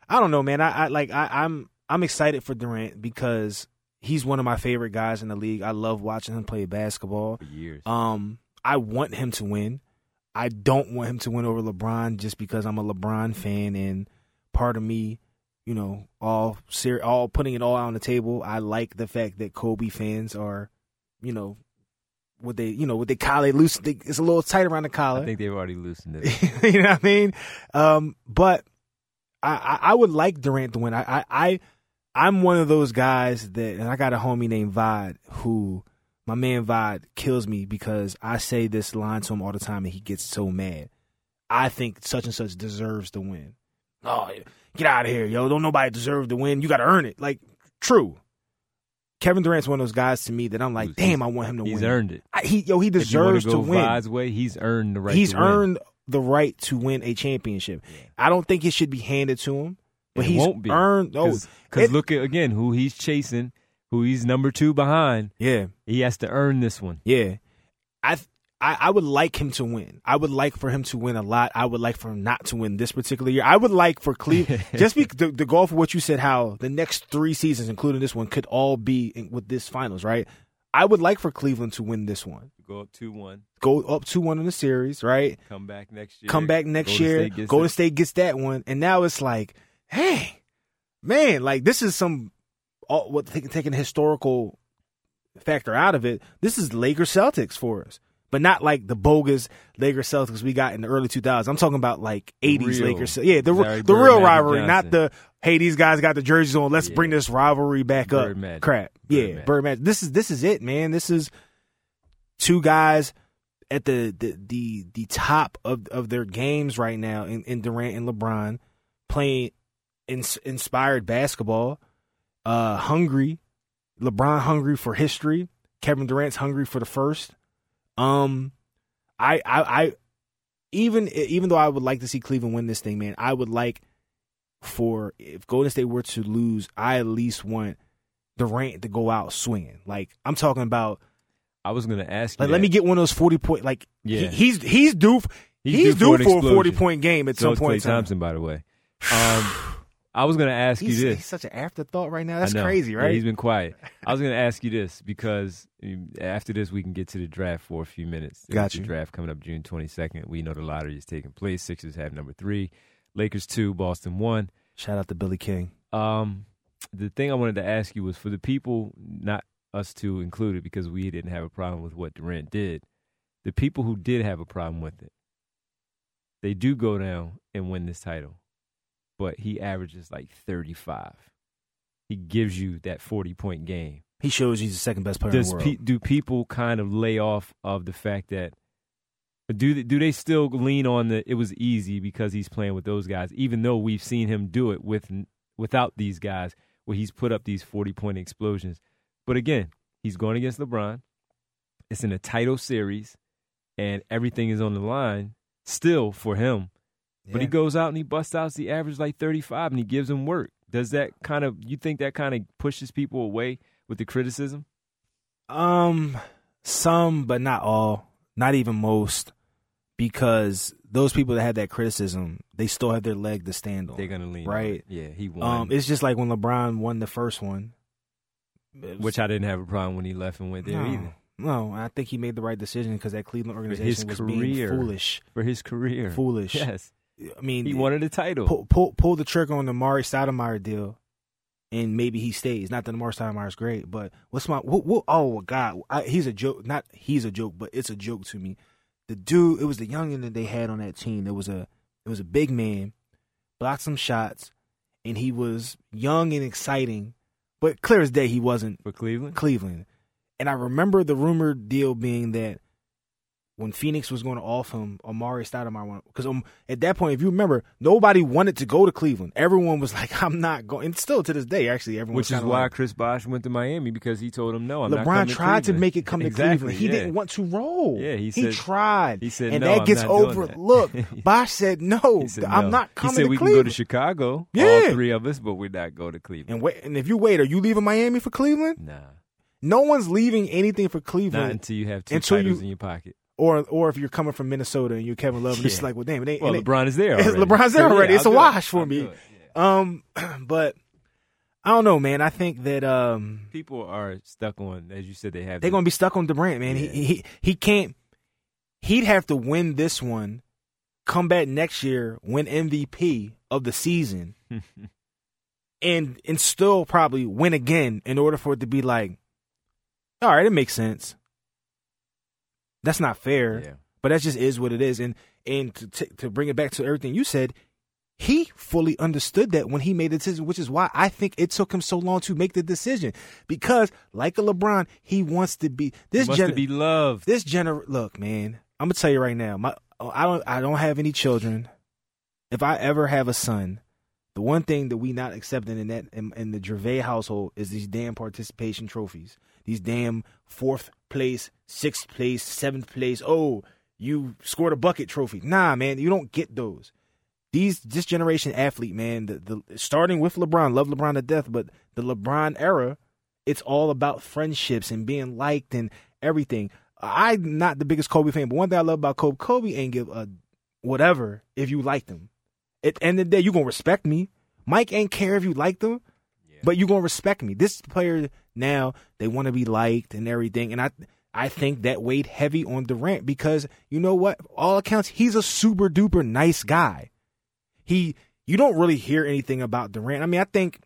I don't know, man. I, I like I, I'm I'm excited for Durant because he's one of my favorite guys in the league. I love watching him play basketball. For years. Um, I want him to win. I don't want him to win over LeBron just because I'm a LeBron fan and part of me, you know, all ser- all putting it all on the table. I like the fact that Kobe fans are, you know, what they, you know, what they collar loose. They, it's a little tight around the collar. I think they've already loosened it. [laughs] you know what I mean? Um, but I, I, I would like Durant to win. I, I, I, I'm one of those guys that, and I got a homie named Vod who, my man Vod kills me because I say this line to him all the time and he gets so mad. I think such and such deserves to win. Oh, get out of here, yo! Don't nobody deserve to win. You got to earn it. Like, true. Kevin Durant's one of those guys to me that I'm like, He's- damn, I want him to He's win. earned it. I, he, yo, he If you wanna deserves to win Vard's way, he's earned the right. he's to win. earned the right to win a championship. I don't think it should be handed to him, but It he's won't be. earned. Oh, Because look at again who he's chasing, who he's number two behind. yeah, He has to earn this one. yeah. I, I I would like him to win. I would like for him to win a lot. I would like for him not to win this particular year. I would like for Cleveland [laughs] just be the, the goal for what you said. How the next three seasons, including this one, could all be in, with this finals, right? I would like for Cleveland to win this one. Go up two one. Go up two one in the series, right? Come back next year. come back next Golden year. State Golden. State gets that one, and now it's like, hey, man, like this is some all, what taking historical factor out of it. This is Lakers Celtics for us, but not like the bogus Lakers Celtics we got in the early 2000s. I'm talking about like 80s real Lakers, yeah, the Larry the Bird, real Magic rivalry, not the hey these guys got the jerseys on. Let's Yeah. bring this rivalry back Bird up. Magic. Crap, Bird yeah, Magic. Bird Magic. This is this is it, man. This is two guys at the the the, the top of, of their games right now in, in Durant and LeBron playing ins, inspired basketball, uh hungry, LeBron hungry for history, Kevin Durant's hungry for the first. Um I I, I even even though I would like to see Cleveland win this thing, man, I would like for if Golden State were to lose, I at least want Durant to go out swinging. Like I'm talking about I was gonna ask you. like, let me get one of those forty point. Like, Yeah. he, he's he's due. He's He's, due for due an for, a forty point game at So some point. Time. Thompson, by the way. Um, [sighs] [sighs] I was gonna ask He's, you this. he's such an afterthought right now. That's crazy, Yeah, right? he's been quiet. I was gonna ask you this because after this we can get to the draft for a few minutes. There's Got the you. draft coming up June twenty second. We know the lottery is taking place. Sixers have number three, Lakers two, Boston one. Shout out to Billy King. Um, the thing I wanted to ask you was for the people, not us two included, because we didn't have a problem with what Durant did. The people who did have a problem with it, they do go down and win this title, but he averages like thirty-five. He gives you that forty-point game. He shows he's the second best player Does in the world. pe- do people kind of lay off of the fact that? Do they, do they still lean on the it was easy because he's playing with those guys, even though we've seen him do it with without these guys, where he's put up these forty point explosions. But again, he's going against LeBron. It's in a title series, and everything is on the line still for him. But he goes out and he busts out the average like thirty five, and he gives them work. Does that kind of you think that kind of pushes people away with the criticism? Um, some, but not all. Not even most, because those people that had that criticism, they still have their leg to stand on. They're gonna lean right. Yeah, he won. Um, it's just like when LeBron won the first one, which I didn't have a problem when he left and went there no, either. No, I think he made the right decision because that Cleveland his organization was being career. foolish. For his career, Foolish. Yes, I mean, he wanted a title. pull, pull pull the trigger on the Mari Stoudemire deal, and maybe he stays. Not that Mari Stoudemire is great, but what's my what, what, oh god, I, he's a joke. Not he's a joke, but it's a joke to me. The dude, it was the youngin that they had on that team. It was a it was a big man, blocked some shots, and he was young and exciting, but clear as day he wasn't for Cleveland. Cleveland. And I remember the rumored deal being that when Phoenix was going to offer him Amar'e Stoudemire, because um, at that point, if you remember, nobody wanted to go to Cleveland. Everyone was like, [laughs] "I'm not going." And still to this day, actually, everyone. Which is why like, Chris Bosh went to Miami because he told him no. I'm not." LeBron tried to, to, make it come to exactly, Cleveland. He yeah. didn't want to roll. Yeah, he, he tried. He said, and no, that I'm gets not overlooked. [laughs] [laughs] Bosh said, "No, said, I'm no. not coming." He said to we Cleveland. can go to Chicago, Yeah. all three of us, but we're not go to Cleveland. And wait, and if you wait, are you leaving Miami for Cleveland? Nah, No one's leaving anything for not Cleveland. until you have two Until titles you- in your pocket. Or or if you're coming from Minnesota and you're Kevin Love, and it's like, well, damn, it ain't. Well, it LeBron is there. Already. LeBron's there already. yeah, It's I'll a do it. wash for I'll me. yeah. Um, [clears throat] but I don't know, man. I think that um People are stuck on, as you said, they have. they're gonna be stuck on Durant, man. Yeah. He, he he can't. He'd have to win this one, come back next year, win MVP of the season, [laughs] and and still probably win again in order for it to be like, all right, it makes sense. That's not fair. Yeah. But that just is what it is. And and to t- to bring it back to everything you said, he fully understood that when he made the decision, which is why I think it took him so long to make the decision. Because like a LeBron, he wants to be this gen- to be loved. this gener look, man, I'm gonna tell you right now, my I don't I don't have any children. If I ever have a son, the one thing that we not accepting in that in, in the Gervais household is these damn participation trophies. These damn fourth place, sixth place, seventh place. Oh, you scored a bucket trophy. Nah, man, you don't get those. These this generation athlete, man, the, the starting with LeBron, love LeBron to death, but the LeBron era, it's all about friendships and being liked and everything. I'm not the biggest Kobe fan, but one thing I love about Kobe, Kobe ain't give a whatever if you liked him. At the end of the day, you gonna respect me. Mike ain't care if you liked him, but you gonna respect me. This player now they want to be liked and everything, and I I think that weighed heavy on Durant because you know what? All accounts, he's a super duper nice guy. He you don't really hear anything about Durant. I mean, I think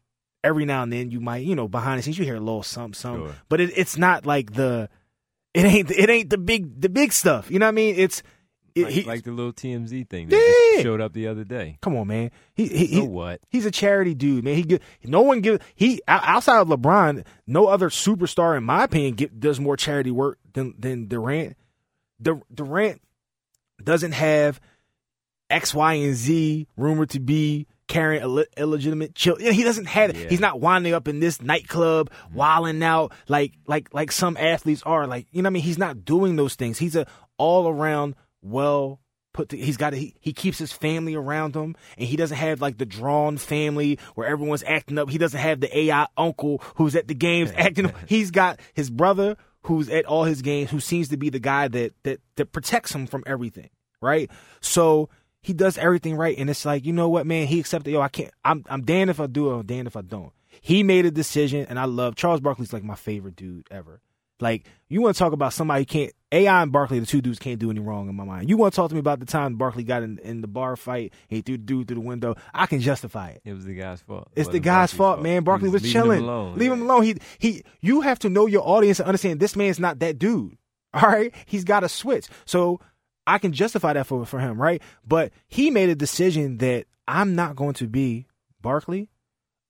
every now and then you might, you know, behind the scenes you hear a little something, something, Sure. but it, it's not like the it ain't it ain't the big the big stuff. You know what I mean? It's it, Like, he, like the little TMZ thing that Yeah. showed up the other day. come on, man. He he, So he what? He's a charity dude, man. He give no one give he outside of LeBron, no other superstar, in my opinion, get, does more charity work than than Durant. Dur- Durant doesn't have X, Y, and Z rumored to be carrying Ill- illegitimate children. He doesn't have. Yeah. He's not winding up in this nightclub, mm. wilding out like like like some athletes are. Like you know, what I mean, he's not doing those things. He's a all around well put. To, he's got. He, he keeps his family around him, and he doesn't have like the drawn family where everyone's acting up. He doesn't have the AI uncle who's at the games [laughs] acting. up. He's got his brother who's at all his games, who seems to be the guy that that that protects him from everything. Right. So he does everything right, and it's like you know what, man. He accepted. Yo, I can't. I'm I'm damned if I do or I'm damned if I don't. He made a decision, and I love Charles Barkley's like my favorite dude ever. Like you want to talk about somebody who can't AI and Barkley, the two dudes can't do any wrong in my mind. You want to talk to me about the time Barkley got in, in the bar fight, he threw the dude through the window. I can justify it. It was the guy's fault. It's It the guy's Barkley's fault, man. Barkley He was, chilling. Him alone. Leave him alone. He he. You have to know your audience and understand this man's not that dude. [laughs] All right, he's got to switch. So I can justify that for for him, right? But he made a decision that I'm not going to be Barkley.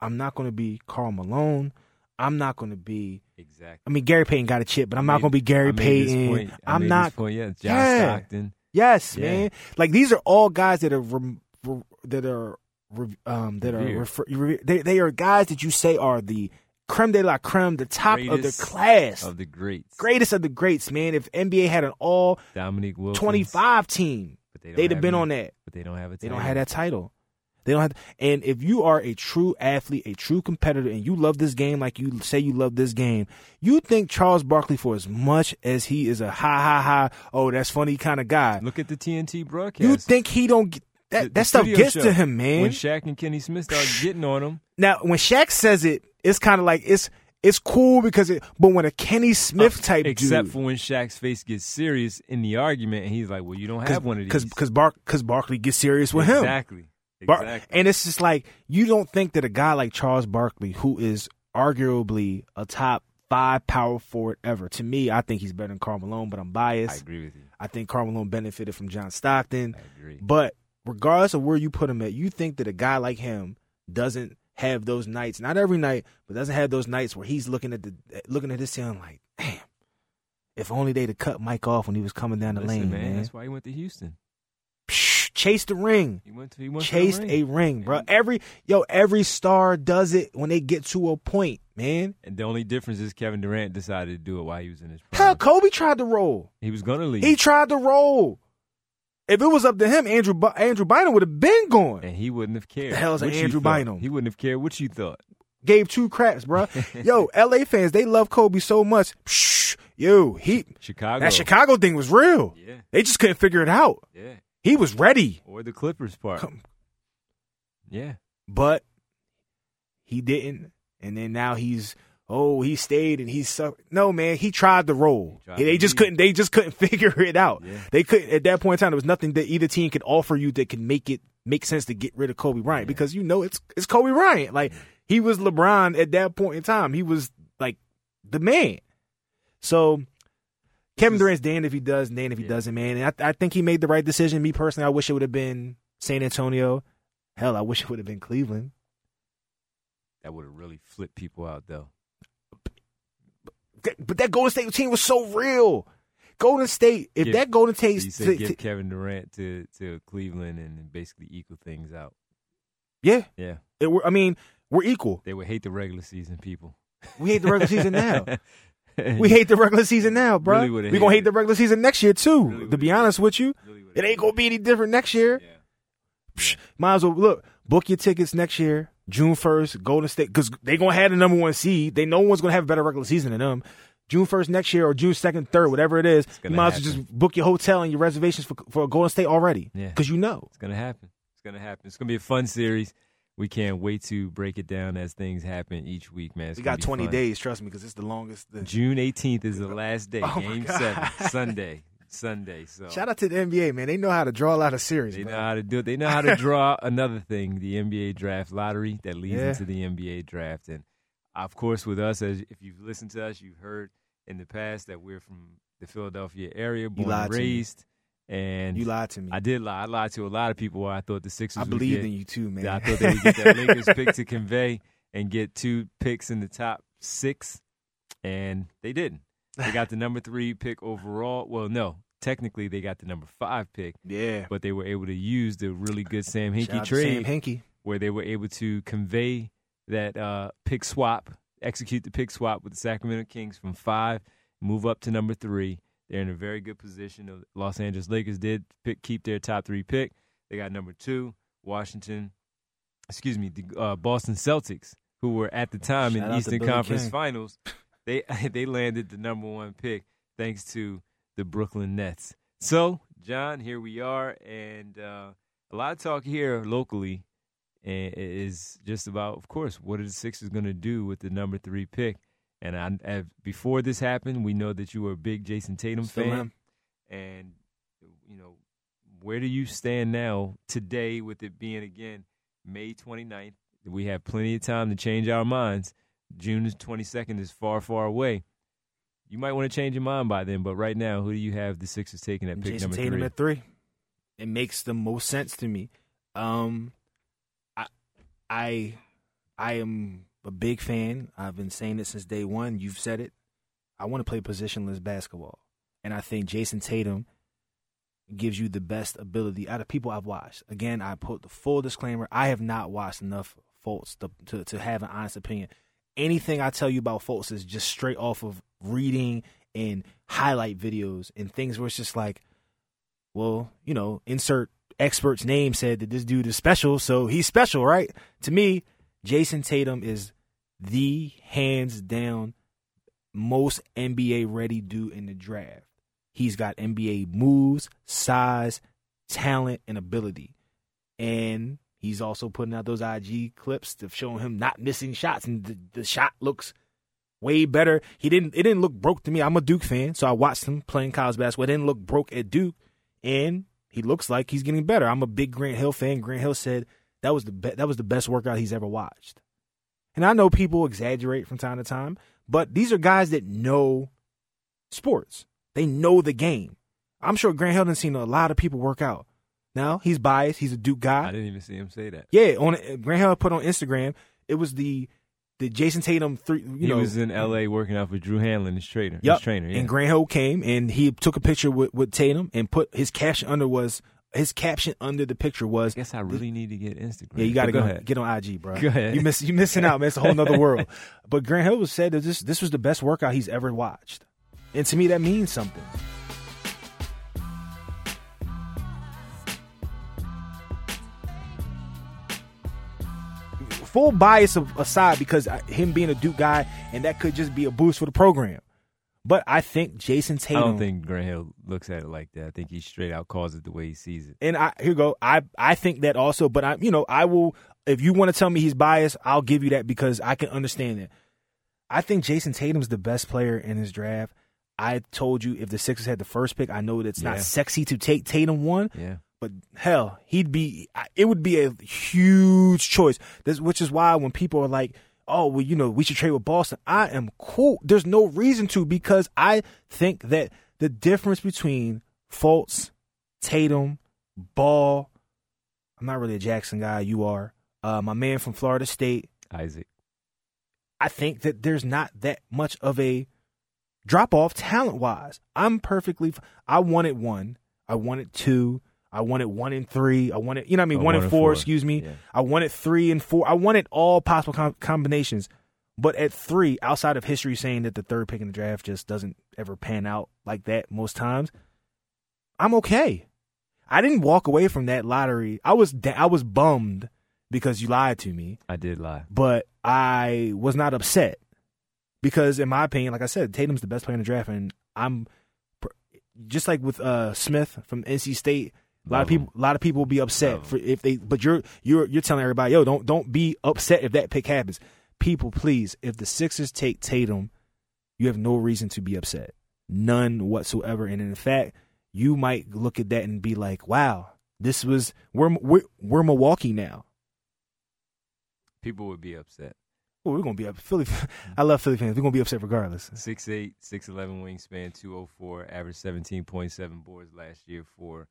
I'm not going to be Karl Malone. I'm not going to be. Exactly. I mean, Gary Payton got a chip, but I'm not made- going to be Gary I Payton. I I'm not. Point, yeah, John Yeah. Stockton. Yes, Yeah. man. Like these are all guys that are re- that are re- um that are refer- re- they they are guys that you say are the creme de la creme, the top of the class, of the greats. greatest of the greats, man. If NBA had an all Dominique Wilkins. 25 team, they'd have been any- on that. But they don't have a. They don't have that title. They don't have, and if you are a true athlete, a true competitor, and you love this game like you say you love this game, you think Charles Barkley, for as much as he is a ha ha ha, oh that's funny kind of guy, Look at the TNT broadcast. you think he don't get that? The- the that stuff gets show. to him, man. When Shaq and Kenny Smith start getting on him, now, when Shaq says it, it's kind of like it's it's cool because it. But when a Kenny Smith oh, type except dude, for when Shaq's face gets serious in the argument, and he's like, "Well, you don't have one of these." because because Bar because Barkley gets serious with him. exactly. Bar- Exactly. and it's just like you don't think that a guy like Charles Barkley, who is arguably a top five power forward ever, to me, I think he's better than Karl Malone, but I'm biased. I agree with you. I think Karl Malone benefited from John Stockton. I agree. But regardless of where you put him at, you think that a guy like him doesn't have those nights, not every night, but doesn't have those nights where he's looking at the looking at his ceiling like, damn, If only they'd have cut Mike off when he was coming down the Listen, lane, man, man. That's why he went to Houston. Psh, chase the ring. He went to he went Chased ring. a ring, bro. Every yo, every star does it when they get to a point, man. And the only difference is Kevin Durant decided to do it while he was in his Hell. Kobe tried to roll. He was gonna leave, He tried to roll. If it was up to him, Andrew Andrew Bynum would have been going. and he wouldn't have cared. The hell's an what you Andrew. Bynum? He wouldn't have cared what you thought. Gave two craps, bro. [laughs] yo, LA fans, they love Kobe so much. Psh, yo, he Chicago. that Chicago thing was real. Yeah, They just couldn't figure it out. yeah. He was ready, Or the Clippers part. Come- Yeah. but he didn't. And then now he's oh he stayed and he's no man he tried to roll. Tried they just leave. couldn't. They just couldn't [laughs] figure it out. Yeah. They couldn't at that point in time. There was nothing that either team could offer you that could make it make sense to get rid of Kobe Bryant Yeah. because you know it's it's Kobe Bryant. Like he was LeBron at that point in time. He was like the man. So Kevin Durant's damned if he does, and damned if he Yeah. doesn't, man. And I, I think he made the right decision. Me personally, I wish it would have been San Antonio. Hell, I wish it would have been Cleveland. That would have really flipped people out though. But that Golden State team was so real. Golden State, if Give- that Golden State, you said t- give Kevin Durant to, to Cleveland and basically equal things out. yeah, Yeah. it, were- I mean, we're equal. They would hate the regular season people. We hate the regular season now. [laughs] [laughs] We hate the regular season now, bro. Really We're gonna hate hated the regular season next year too. Really to be honest with you, Really it ain't gonna be any different next year. Yeah. Psh, might as well look. Book your tickets next year, June first, Golden State, because they gonna have the number one seed. They no one's gonna have a better regular season than them. June first next year or June second, third, whatever it is. You might as well just book your hotel and your reservations for for Golden State already. Yeah. because you know. It's gonna happen. It's gonna happen. It's gonna be a fun series. We can't wait to break it down as things happen each week, man. It's We got 20 fun. days, trust me, because it's the longest. The, June 18th is the [laughs] last day. Oh Game seven, [laughs] Sunday, Sunday. So Shout out to the NBA, man. They know how to draw a lot of series. they bro. know how to do it. They know how to [laughs] draw another thing, the NBA draft lottery that leads Yeah. into the NBA draft. And of course, with us, as if you've listened to us, you've heard in the past that we're from the Philadelphia area, born and raised. And You lied to me. I did lie. I lied to a lot of people. Where I thought the Sixers. I believed in you too, man. I thought they would get that Lakers [laughs] pick to convey and get two picks in the top six, and they didn't. They got the number three pick overall. Well, no, technically they got the number five pick, yeah. but they were able to use the really good Sam Hinkie trade Sam Hinkie. where they were able to convey that uh, pick swap, execute the pick swap with the Sacramento Kings from five, move up to number three. They're in a very good position. The Los Angeles Lakers did pick, keep their top three pick. They got number two, Washington, excuse me, the uh, Boston Celtics, who were at the time Shout in Eastern Conference King. Finals. [laughs] They [laughs] they landed the number one pick thanks to the Brooklyn Nets. So, John, here we are, and uh, a lot of talk here locally is just about, of course, what are the Sixers going to do with the number three pick? And I, I, before this happened, we know that you were a big Jayson Tatum Still fan, am. and you know where do you stand now today with it being again May 29th? We have plenty of time to change our minds. June 22nd is far, far away. You might want to change your mind by then, but right now, who do you have the Sixers taking at pick Jayson number Tatum three? at three. It makes the most sense to me. Um, I, I, I am a big fan. I've been saying it since day one. You've said it. I want to play positionless basketball, and I think Jayson Tatum gives you the best ability out of people I've watched. Again, I put the full disclaimer: I have not watched enough Fultz to to, to have an honest opinion. Anything I tell you about Fultz is just straight off of reading and highlight videos and things where it's just like, well, you know, insert expert's name said that this dude is special, so he's special, right? To me, Jayson Tatum is the hands down most NBA ready dude in the draft. He's got NBA moves, size, talent, and ability. And he's also putting out those IG clips of showing him not missing shots, and the, the shot looks way better. He didn't. It didn't look broke to me. I'm a Duke fan, so I watched him playing college basketball. It didn't look broke at Duke, and he looks like he's getting better. I'm a big Grant Hill fan. Grant Hill said that was the be- that was the best workout he's ever watched. And I know people exaggerate from time to time, but these are guys that know sports. They know the game. I'm sure Grant Hill didn't seen a lot of people work out. Now he's biased. He's a Duke guy. I didn't even see him say that. Yeah, on uh, Grant Hill put on Instagram. It was the the Jayson Tatum three. You he know, was in L.A. working out for Drew Hanlen, his trainer. Yep. His trainer. Yeah. And Grant Hill came and he took a picture with, with Tatum and put his caption under was his caption under the picture was I guess I really need to get Instagram. Yeah, you got to go, ahead. get on IG, bro. Go ahead. You miss you missing out, man. It's a whole nother world. [laughs] But Grant Hill was said that this this was the best workout he's ever watched, and to me that means something. Full bias aside, because uh, him being a Duke guy, and that could just be a boost for the program. But I think Jayson Tatum. I don't think Grant Hill looks at it like that. I think he straight out calls it the way he sees it. and I here you go. I I think that also, but I you know I will if you want to tell me he's biased, I'll give you that because I can understand it. I think Jayson Tatum's the best player in his draft. I told you if the Sixers had the first pick, I know that it's not sexy to take Tatum one, Yeah. but hell, he'd be. It would be a huge choice. This, which is why when people are like, "Oh, well, you know, we should trade with Boston," I am cool. There's no reason to because I think that the difference between Fultz, Tatum, Ball. I'm not really a Jackson guy. You are. Uh, my man from Florida State. Isaac. I think that there's not that much of a drop off talent wise. I'm perfectly. f- I wanted one. I wanted two. I wanted one and three. I wanted, you know, what I mean, Oh, one, one and and four, four. Excuse me. Yeah. I wanted three and four. I wanted all possible com- combinations. But at three, outside of history saying that the third pick in the draft just doesn't ever pan out like that most times, I'm okay. I didn't walk away from that lottery. I was da- I was bummed because you lied to me I did lie. but I was not upset because, in my opinion, like I said, Tatum's the best player in the draft, and I'm pr- just like with uh, Smith from NC State. A lot of people, a lot of people will be upset for if they, but you're you're you're telling everybody, yo, don't don't be upset if that pick happens. People, please, if the Sixers take Tatum, you have no reason to be upset, none whatsoever. And in fact, you might look at that and be like, wow, this was we're we're, we're Milwaukee now. People would be upset. Well, we're gonna be up. Philly. Mm-hmm. [laughs] I love Philly fans. We're gonna be upset regardless. 6'8", 6'11", wingspan, 204, average 17.7 boards last year for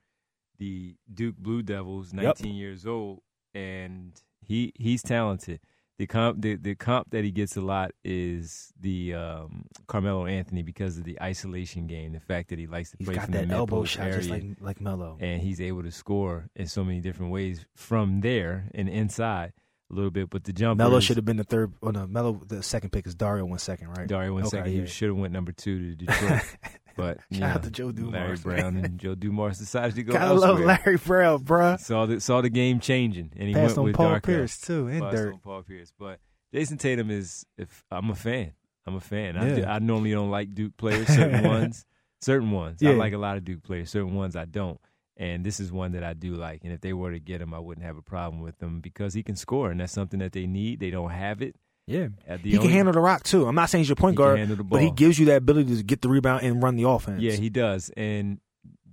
the Duke Blue Devils, 19 years old, and he he's talented. The comp the, the comp that he gets a lot is the um, Carmelo Anthony because of the isolation game, the fact that he likes to He's play got from that the elbow shot area, just like like Melo. and he's able to score in so many different ways from there and inside a little bit. But the jump, Melo should have been the third. Oh no, Melo. The second pick is Darko one second, right? Darko one Okay, second. yeah. He should have went number two to Detroit. [laughs] But [laughs] Shout out to Joe Dumars, Larry man. Brown and Joe Dumars decided to go Gotta love. Larry Brown, bruh. Saw the saw the game changing, and he Passed went on with Paul Darko. Pierce too, and Passed Dirk. on Paul Pierce. But Jayson Tatum is. If I'm a fan, I'm a fan. I, Yeah. I normally don't like Duke players. Certain [laughs] ones, certain ones. I like a lot of Duke players. Certain ones I don't. And this is one that I do like. And if they were to get him, I wouldn't have a problem with him because he can score, and that's something that they need. They don't have it. Yeah, uh, the he can handle the rock too. I'm not saying he's your point He guard, but he gives you that ability to get the rebound and run the offense. Yeah, he does. And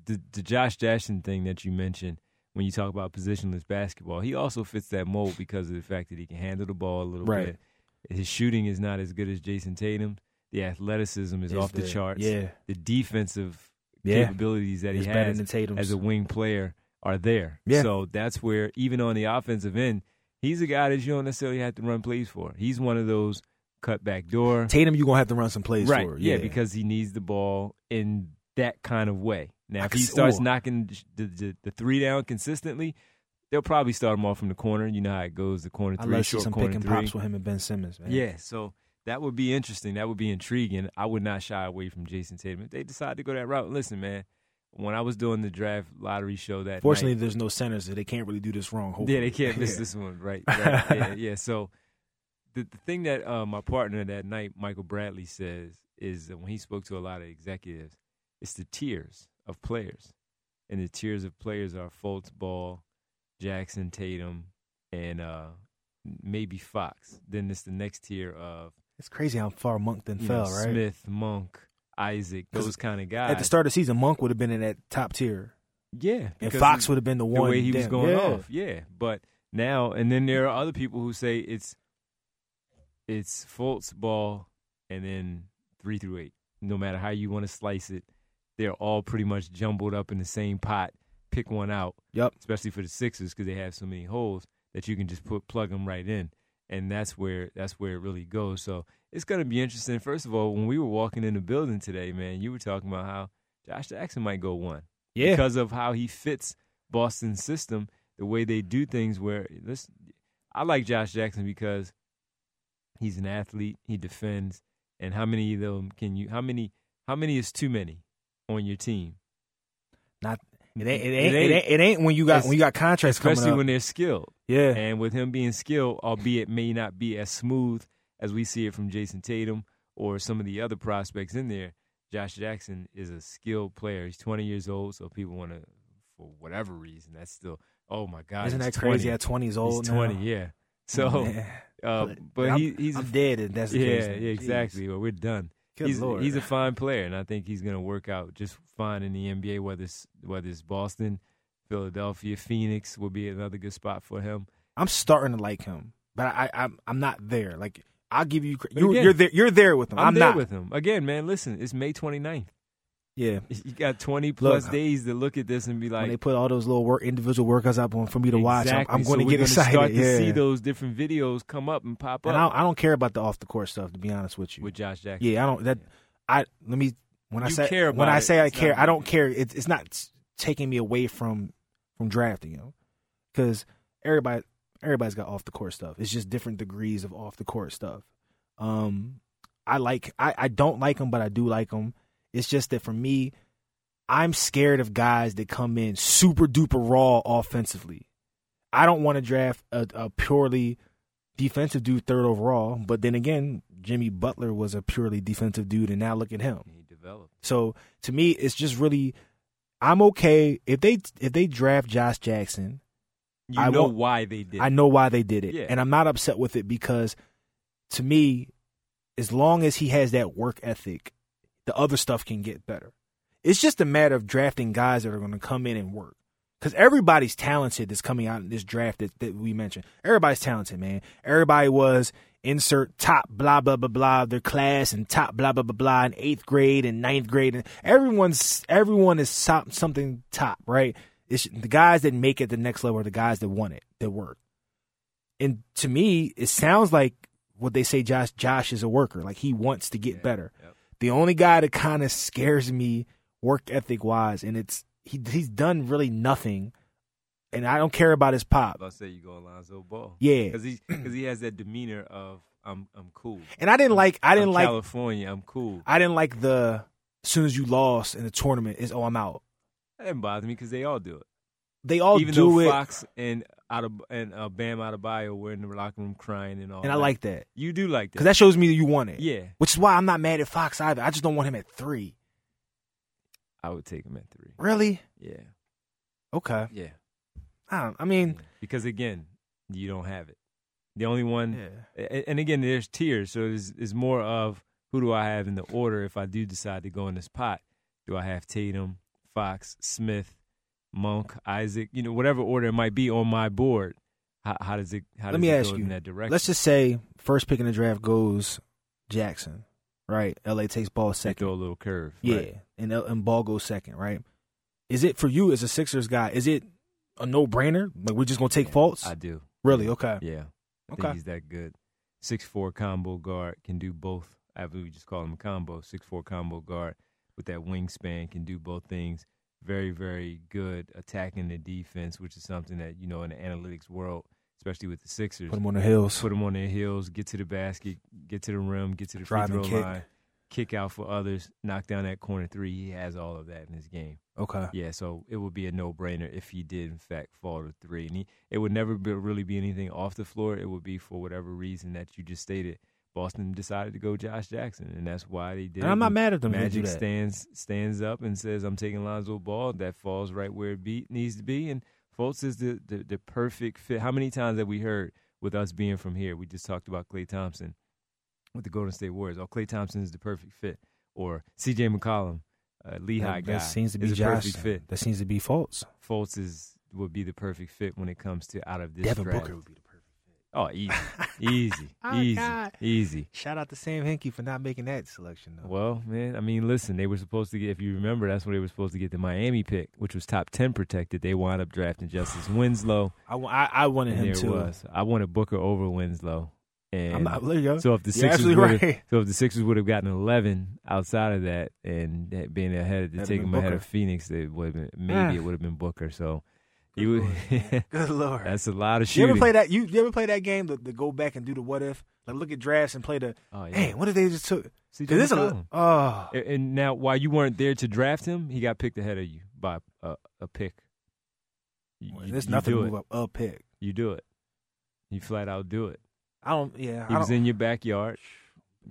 the the Josh Jackson thing that you mentioned when you talk about positionless basketball, he also fits that mold because of the fact that he can handle the ball a little Right. bit. His shooting is not as good as Jayson Tatum. The athleticism is Is off the, the- charts. yeah. The defensive Yeah. capabilities that It's he has as a wing player are there. Yeah. So that's where even on the offensive end, he's a guy that you don't necessarily have to run plays for. He's one of those cut back door Tatum, you're gonna have to run some plays right. for. Yeah. because he needs the ball in that kind of way. Now, if he starts knocking the, the the three down consistently, they'll probably start him off from the corner. You know how it goes: the corner I three, love see short some corner pick and three. pops with him and Ben Simmons. Man. Yeah, so that would be interesting. That would be intriguing. I would not shy away from Jayson Tatum if they decide to go that route. Listen, man, when I was doing the draft lottery show that Fortunately, night, there's no centers, so they can't really do this wrong. Hopefully. yeah, they can't miss [laughs] Yeah. this one, right? [laughs] right. yeah, yeah. So the the thing that uh, my partner that night, Michael Bradley, says is that when he spoke to a lot of executives, it's the tiers of players, and the tiers of players are Fultz, Ball, Jackson, Tatum, and uh, maybe Fox. Then it's the next tier of It's crazy how far Monk then fell, know, right? Smith, Monk, Isaac, those kind of guys. At the start of the season, Monk would have been in that top tier, yeah, and Fox would have been the one. the way he was going yeah. off. Yeah, but now and then there are other people who say it's it's Fultz ball and then three through eight. No matter how you want to slice it, they're all pretty much jumbled up in the same pot. Pick one out, Yep. especially for the Sixers because they have so many holes that you can just put plug them right in. and that's where that's where it really goes. So it's going to be interesting. First of all, when we were walking in the building today, man, you were talking about how Josh Jackson might go one Yeah. because of how he fits Boston's system, the way they do things. Where this, I like Josh Jackson because he's an athlete, he defends, and how many of them can you? How many? How many is too many on your team? Not it ain't it ain't, it ain't, it ain't when you got when you got contracts especially when they're skilled. yeah. And with him being skilled, albeit may not be as smooth as we see it from Jayson Tatum or some of the other prospects in there, Josh Jackson is a skilled player. He's 20 years old, so people want to, for whatever reason, that's still, oh my God. Isn't that crazy? 20. At twenty years old, He's 20, now? yeah. So, Man. uh, but he, he's, I'm dead. And that's the yeah, case. yeah, exactly. Well, we're done. Good he's, Lord. he's a fine player, and I think he's going to work out just fine in the NBA. Whether it's whether it's Boston, Philadelphia, Phoenix will be another good spot for him. I'm starting to like him, but I, I I'm I'm not there. Like I'll give you But you again, you're there you're there with him. I'm, I'm, there not with him again, man. Listen, it's May 29th. Yeah. You got 20 plus Look, days to look at this and be when they put all those little work individual workouts up on for me to watch, I'm. I'm So going to get excited. Start to yeah. see those different videos come up and pop and up I, I don't care about the off the court stuff. To be honest with you, with Josh Jackson. yeah, I don't. That I let me when I say care when I it, say I care, I don't care. It's it's not taking me away from from drafting you know, because everybody everybody's got off the court stuff. It's just different degrees of off the court stuff. Um, I like I I don't like them, but I do like them. It's just that for me, I'm scared of guys that come in super duper raw offensively. I don't want to draft a, a purely defensive dude third overall, but then again, Jimmy Butler was a purely defensive dude, and now look at him. He developed. So to me, it's just really, I'm okay if they if they draft Josh Jackson. You I know why they did. I know why they did it, Yeah. and I'm not upset with it because, to me, as long as he has that work ethic, the other stuff can get better. It's just a matter of drafting guys that are going to come in and work. Because everybody's talented that's coming out in this draft that, that we mentioned. Everybody's talented, man. Everybody was insert top blah blah blah blah their class and top blah blah blah blah in eighth grade and ninth grade and everyone's everyone is top, something top, right? It's the guys that make it the next level are the guys that want it, that work. And to me, it sounds like what they say Josh Josh is a worker, like he wants to get better. Yep. The only guy that kind of scares me work ethic wise, and it's he he's done really nothing, and I don't care about his pop. I'll say you go Alonzo Ball. Yeah. because he because he has that demeanor of I'm I'm cool. And I didn't like I didn't I'm like California. I'm cool. I didn't like the as soon as you lost in the tournament is oh I'm out. That didn't bother me because they all do it. They all Even do though it, Fox and out of and uh, Bam Adebayo were in the locker room crying and all. and I like that you do like that. because that shows me that you want it. yeah, Which is why I'm not mad at Fox either. I just don't want him at three. I would take him at three. Really? Yeah, Okay. yeah. I don't. I mean, because again, you don't have it. The only one, yeah. and again, there's tiers, so it's, it's more of who do I have in the order if I do decide to go in this pot. Do I have Tatum, Fox, Smith, Monk, Isaac? You know, whatever order it might be on my board. How, how does it? How Let does me it ask go you. in that direction? Let's just say first pick in the draft goes Jackson, right? LA takes ball They second. throw a little curve. Yeah, right? and and ball goes second, right? Is it for you as a Sixers guy? Is it a no brainer? Like we're just gonna take Fultz? I do. really? Okay. Yeah, I Okay. think he's that good. Six four combo guard can do both. I believe we just call him a combo. Six four combo guard with that wingspan can do both things. Very very good attacking the defense, which is something that you know in the analytics world, especially with the Sixers, Put them on the hills. put them on their heels, get to the basket, get to the rim, get to the free Drive and throw kick. line, kick out for others, knock down that corner three. He has all of that in his game. Okay. Yeah, so it would be a no-brainer if he did in fact fall to three, and he, it would never be, really be anything off the floor. It would be for whatever reason that you just stated. Boston decided to go Josh Jackson, and that's why they did. And I'm not mad at them. if they do Magic stands stands up and says, "I'm taking Lonzo Ball." That falls right where it be, needs to be, and Fultz is the, the the perfect fit. How many times have we heard with us being from here? We just talked about Klay Thompson with the Golden State Warriors. Oh, Klay Thompson is the perfect fit, or C.J. McCollum, uh, Lehigh that, guy, that seems to be Josh. perfect fit. That seems to be faults. Fultz is would be the perfect fit when it comes to out of this Devin draft. Booker would be the. Oh, easy, [laughs] easy, Oh, easy, God. easy. Shout out to Sam Hinkie for not making that selection though. Well, man, I mean, listen, they were supposed to get. If you remember, that's when they were supposed to get the Miami pick, which was top ten protected. They wound up drafting Justice Winslow. [sighs] I, I, I wanted him too. was. I wanted Booker over Winslow. And I'm not. There you go. so if the Sixers would have, right. so if the Sixers would have gotten 11 outside of that and that being ahead to take them ahead of Phoenix, it would maybe Mm. it would have been Booker. So Good he would, Lord. [laughs] Good lord. that's a lot of shit. you ever play that? You, you ever play that game to, to go back and do the what if? Like look at drafts and play the. oh, yeah. Hey, what if they just took? CJ Because it's a. Oh, And- And now, while you weren't there to draft him, he got picked ahead of you by a, a pick. You, you- there's you nothing do to it. move up a pick. You do it. You flat out do it. I don't. Yeah, He I was don't, in your backyard.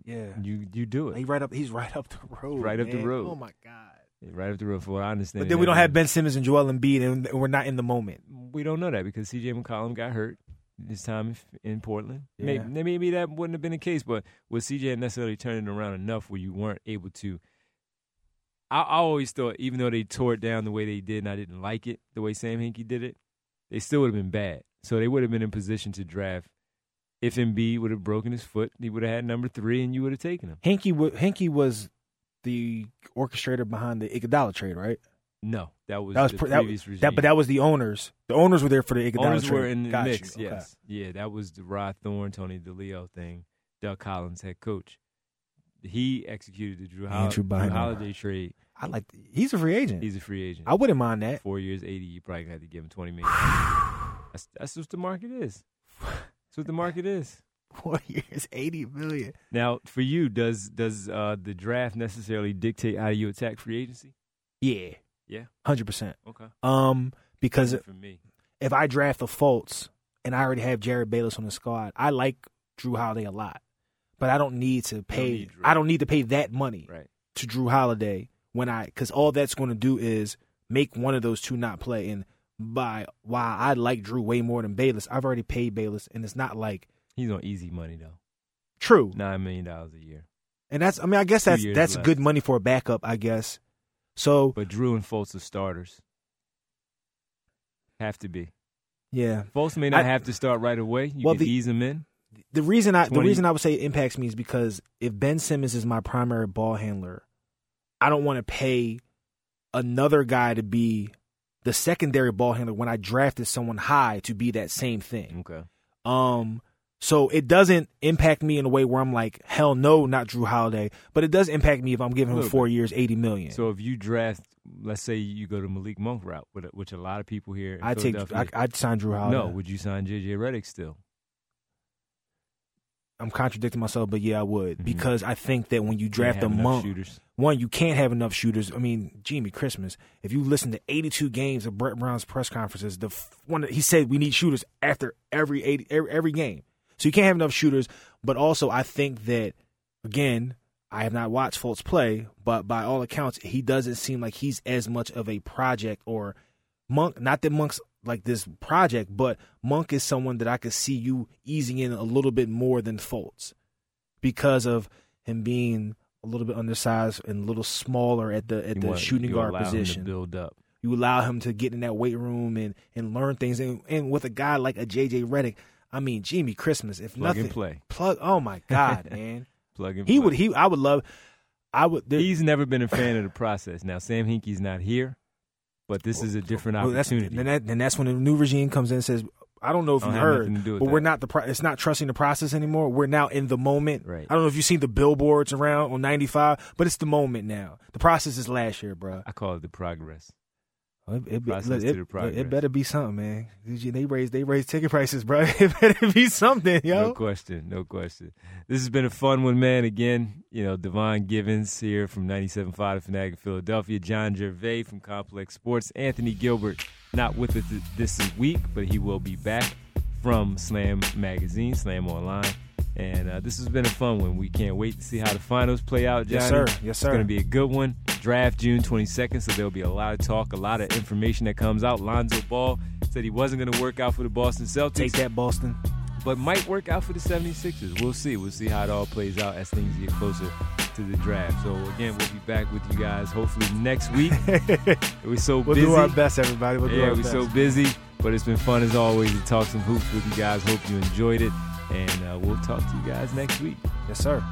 Yeah, You you do it he right up. He's right up the road. Right up the road. Oh my god. Right up the roof, For what I understand, But then we don't have Ben Simmons and Joel Embiid, and we're not in the moment. we don't know that because CJ McCollum got hurt this time in Portland. Yeah. Maybe, maybe that wouldn't have been the case, but was CJ necessarily turning around enough where you weren't able to? I, I always thought, even though they tore it down the way they did, and I didn't like it the way Sam Hinkie did it, they still would have been bad. So they would have been in position to draft. If Embiid would have broken his foot, he would have had number three, and you would have taken him. Hinkie, wa- Hinkie was the orchestrator behind the Iguodala trade, right? No, that was, That was the pre- that- previous regime. That, but that was the owners. The owners were there for the Iguodala Owners trade. were in the Got you. mix. Okay. Yes, yeah, that was the Rod Thorn, Tony DiLeo thing. Doug Collins, head coach. He executed the Jrue, Hol- Jrue Holiday trade. I like. He's a free agent. He's a free agent. I wouldn't mind that. Four years, eighty. You probably had to give him twenty million. [sighs] that's that's what the market is. That's what the market is. [laughs] Four years, eighty million. Now, for you, does does uh, the draft necessarily dictate how you attack free agency? Yeah, Yeah. hundred percent. Okay. Um, because For me, if I draft the Fultz and I already have Jerryd Bayless on the squad, I like Jrue Holiday a lot, but I don't need to pay. need I don't need to pay that money right? to Jrue Holiday when I because all that's going to do is make one of those two not play. And by why I like Jrue way more than Bayless, I've already paid Bayless, and it's not like He's on easy money though, true. nine million dollars a year. And that's I mean I guess Two that's that's left. good money for a backup, I guess. So But Jrue and Fultz are starters. Have to be. yeah, Fultz may not I- have to start right away. You Well, can the- ease him in. the reason I the reason I would say it impacts me is because if Ben Simmons is my primary ball handler, I don't want to pay another guy to be the secondary ball handler when I drafted someone high to be that same thing. Okay. Um, so it doesn't impact me in a way where I'm like, hell no, not Jrue Holiday. But it does impact me if I'm giving him four years, eighty million. So if you draft, let's say you go to Malik Monk route, which- which a lot of people here, I take, I, I'd sign Jrue Holiday. no, would you sign JJ Redick still? I'm contradicting myself, but yeah, I would Mhm. because I think that when you draft a monk, shooters. one, you can't have enough shooters. I mean, Jimmy Christmas. If you listen to 82 games of Brett Brown's press conferences, the f- one that he said we need shooters after every 80, every, every game. So you can't have enough shooters. But also, I think that again, I have not watched Fultz play, but by all accounts, he doesn't seem like he's as much of a project or Monk. Not that Monk's like this project, but Monk is someone that I could see you easing in a little bit more than Fultz because of him being a little bit undersized and a little smaller at the at You the want- shooting you guard allow him to position. build up. You allow him to get in that weight room and and learn things. And, and with a guy like a JJ Redick, I mean, Jimmy Christmas, if Plug nothing, and play. plug. Oh my [laughs] God, man, Plug and he play. would he. I would love. I would. there- He's never been a fan of the process. Now Sam Hinkie's not here, but this is a different well, that's, opportunity. then, that, then that's when the new regime comes in and says, I don't know if you heard, nothing to do with but that. we're not the. Pro- it's not trusting the process anymore. We're now in the moment. Right. I don't know if you've seen the billboards around on 95, but it's the moment now. The process is last year, bro. I call it the progress. It, it, look, it- it better be something, man. They raise they raise ticket prices, bro. [laughs] It better be something, yo. No question, no question. This has been a fun one, man. Again, you know, Devon Givens here from 97.5 The Fanatic in Philadelphia, John Gervais from Complex Sports, Anthony Gilbert, not with us this week, but he will be back from Slam Magazine, Slam Online. And uh, this has been a fun one. We can't wait to see how the finals play out, Johnny. Yes, sir. Yes, It's going to be a good one. Draft June 22nd, so there'll be a lot of talk, a lot of information that comes out. Lonzo Ball said he wasn't going to work out for the Boston Celtics Take that, Boston. but might work out for the 76ers. We'll see. We'll see how it all plays out as things get closer to the draft. So again, we'll be back with you guys hopefully next week. [laughs] we're so We'll busy. do our best, everybody. We'll do yeah, we're best. so busy, but it's been fun as always to talk some hoops with you guys. Hope you enjoyed it, and uh, we'll talk to you guys next week. yes, sir.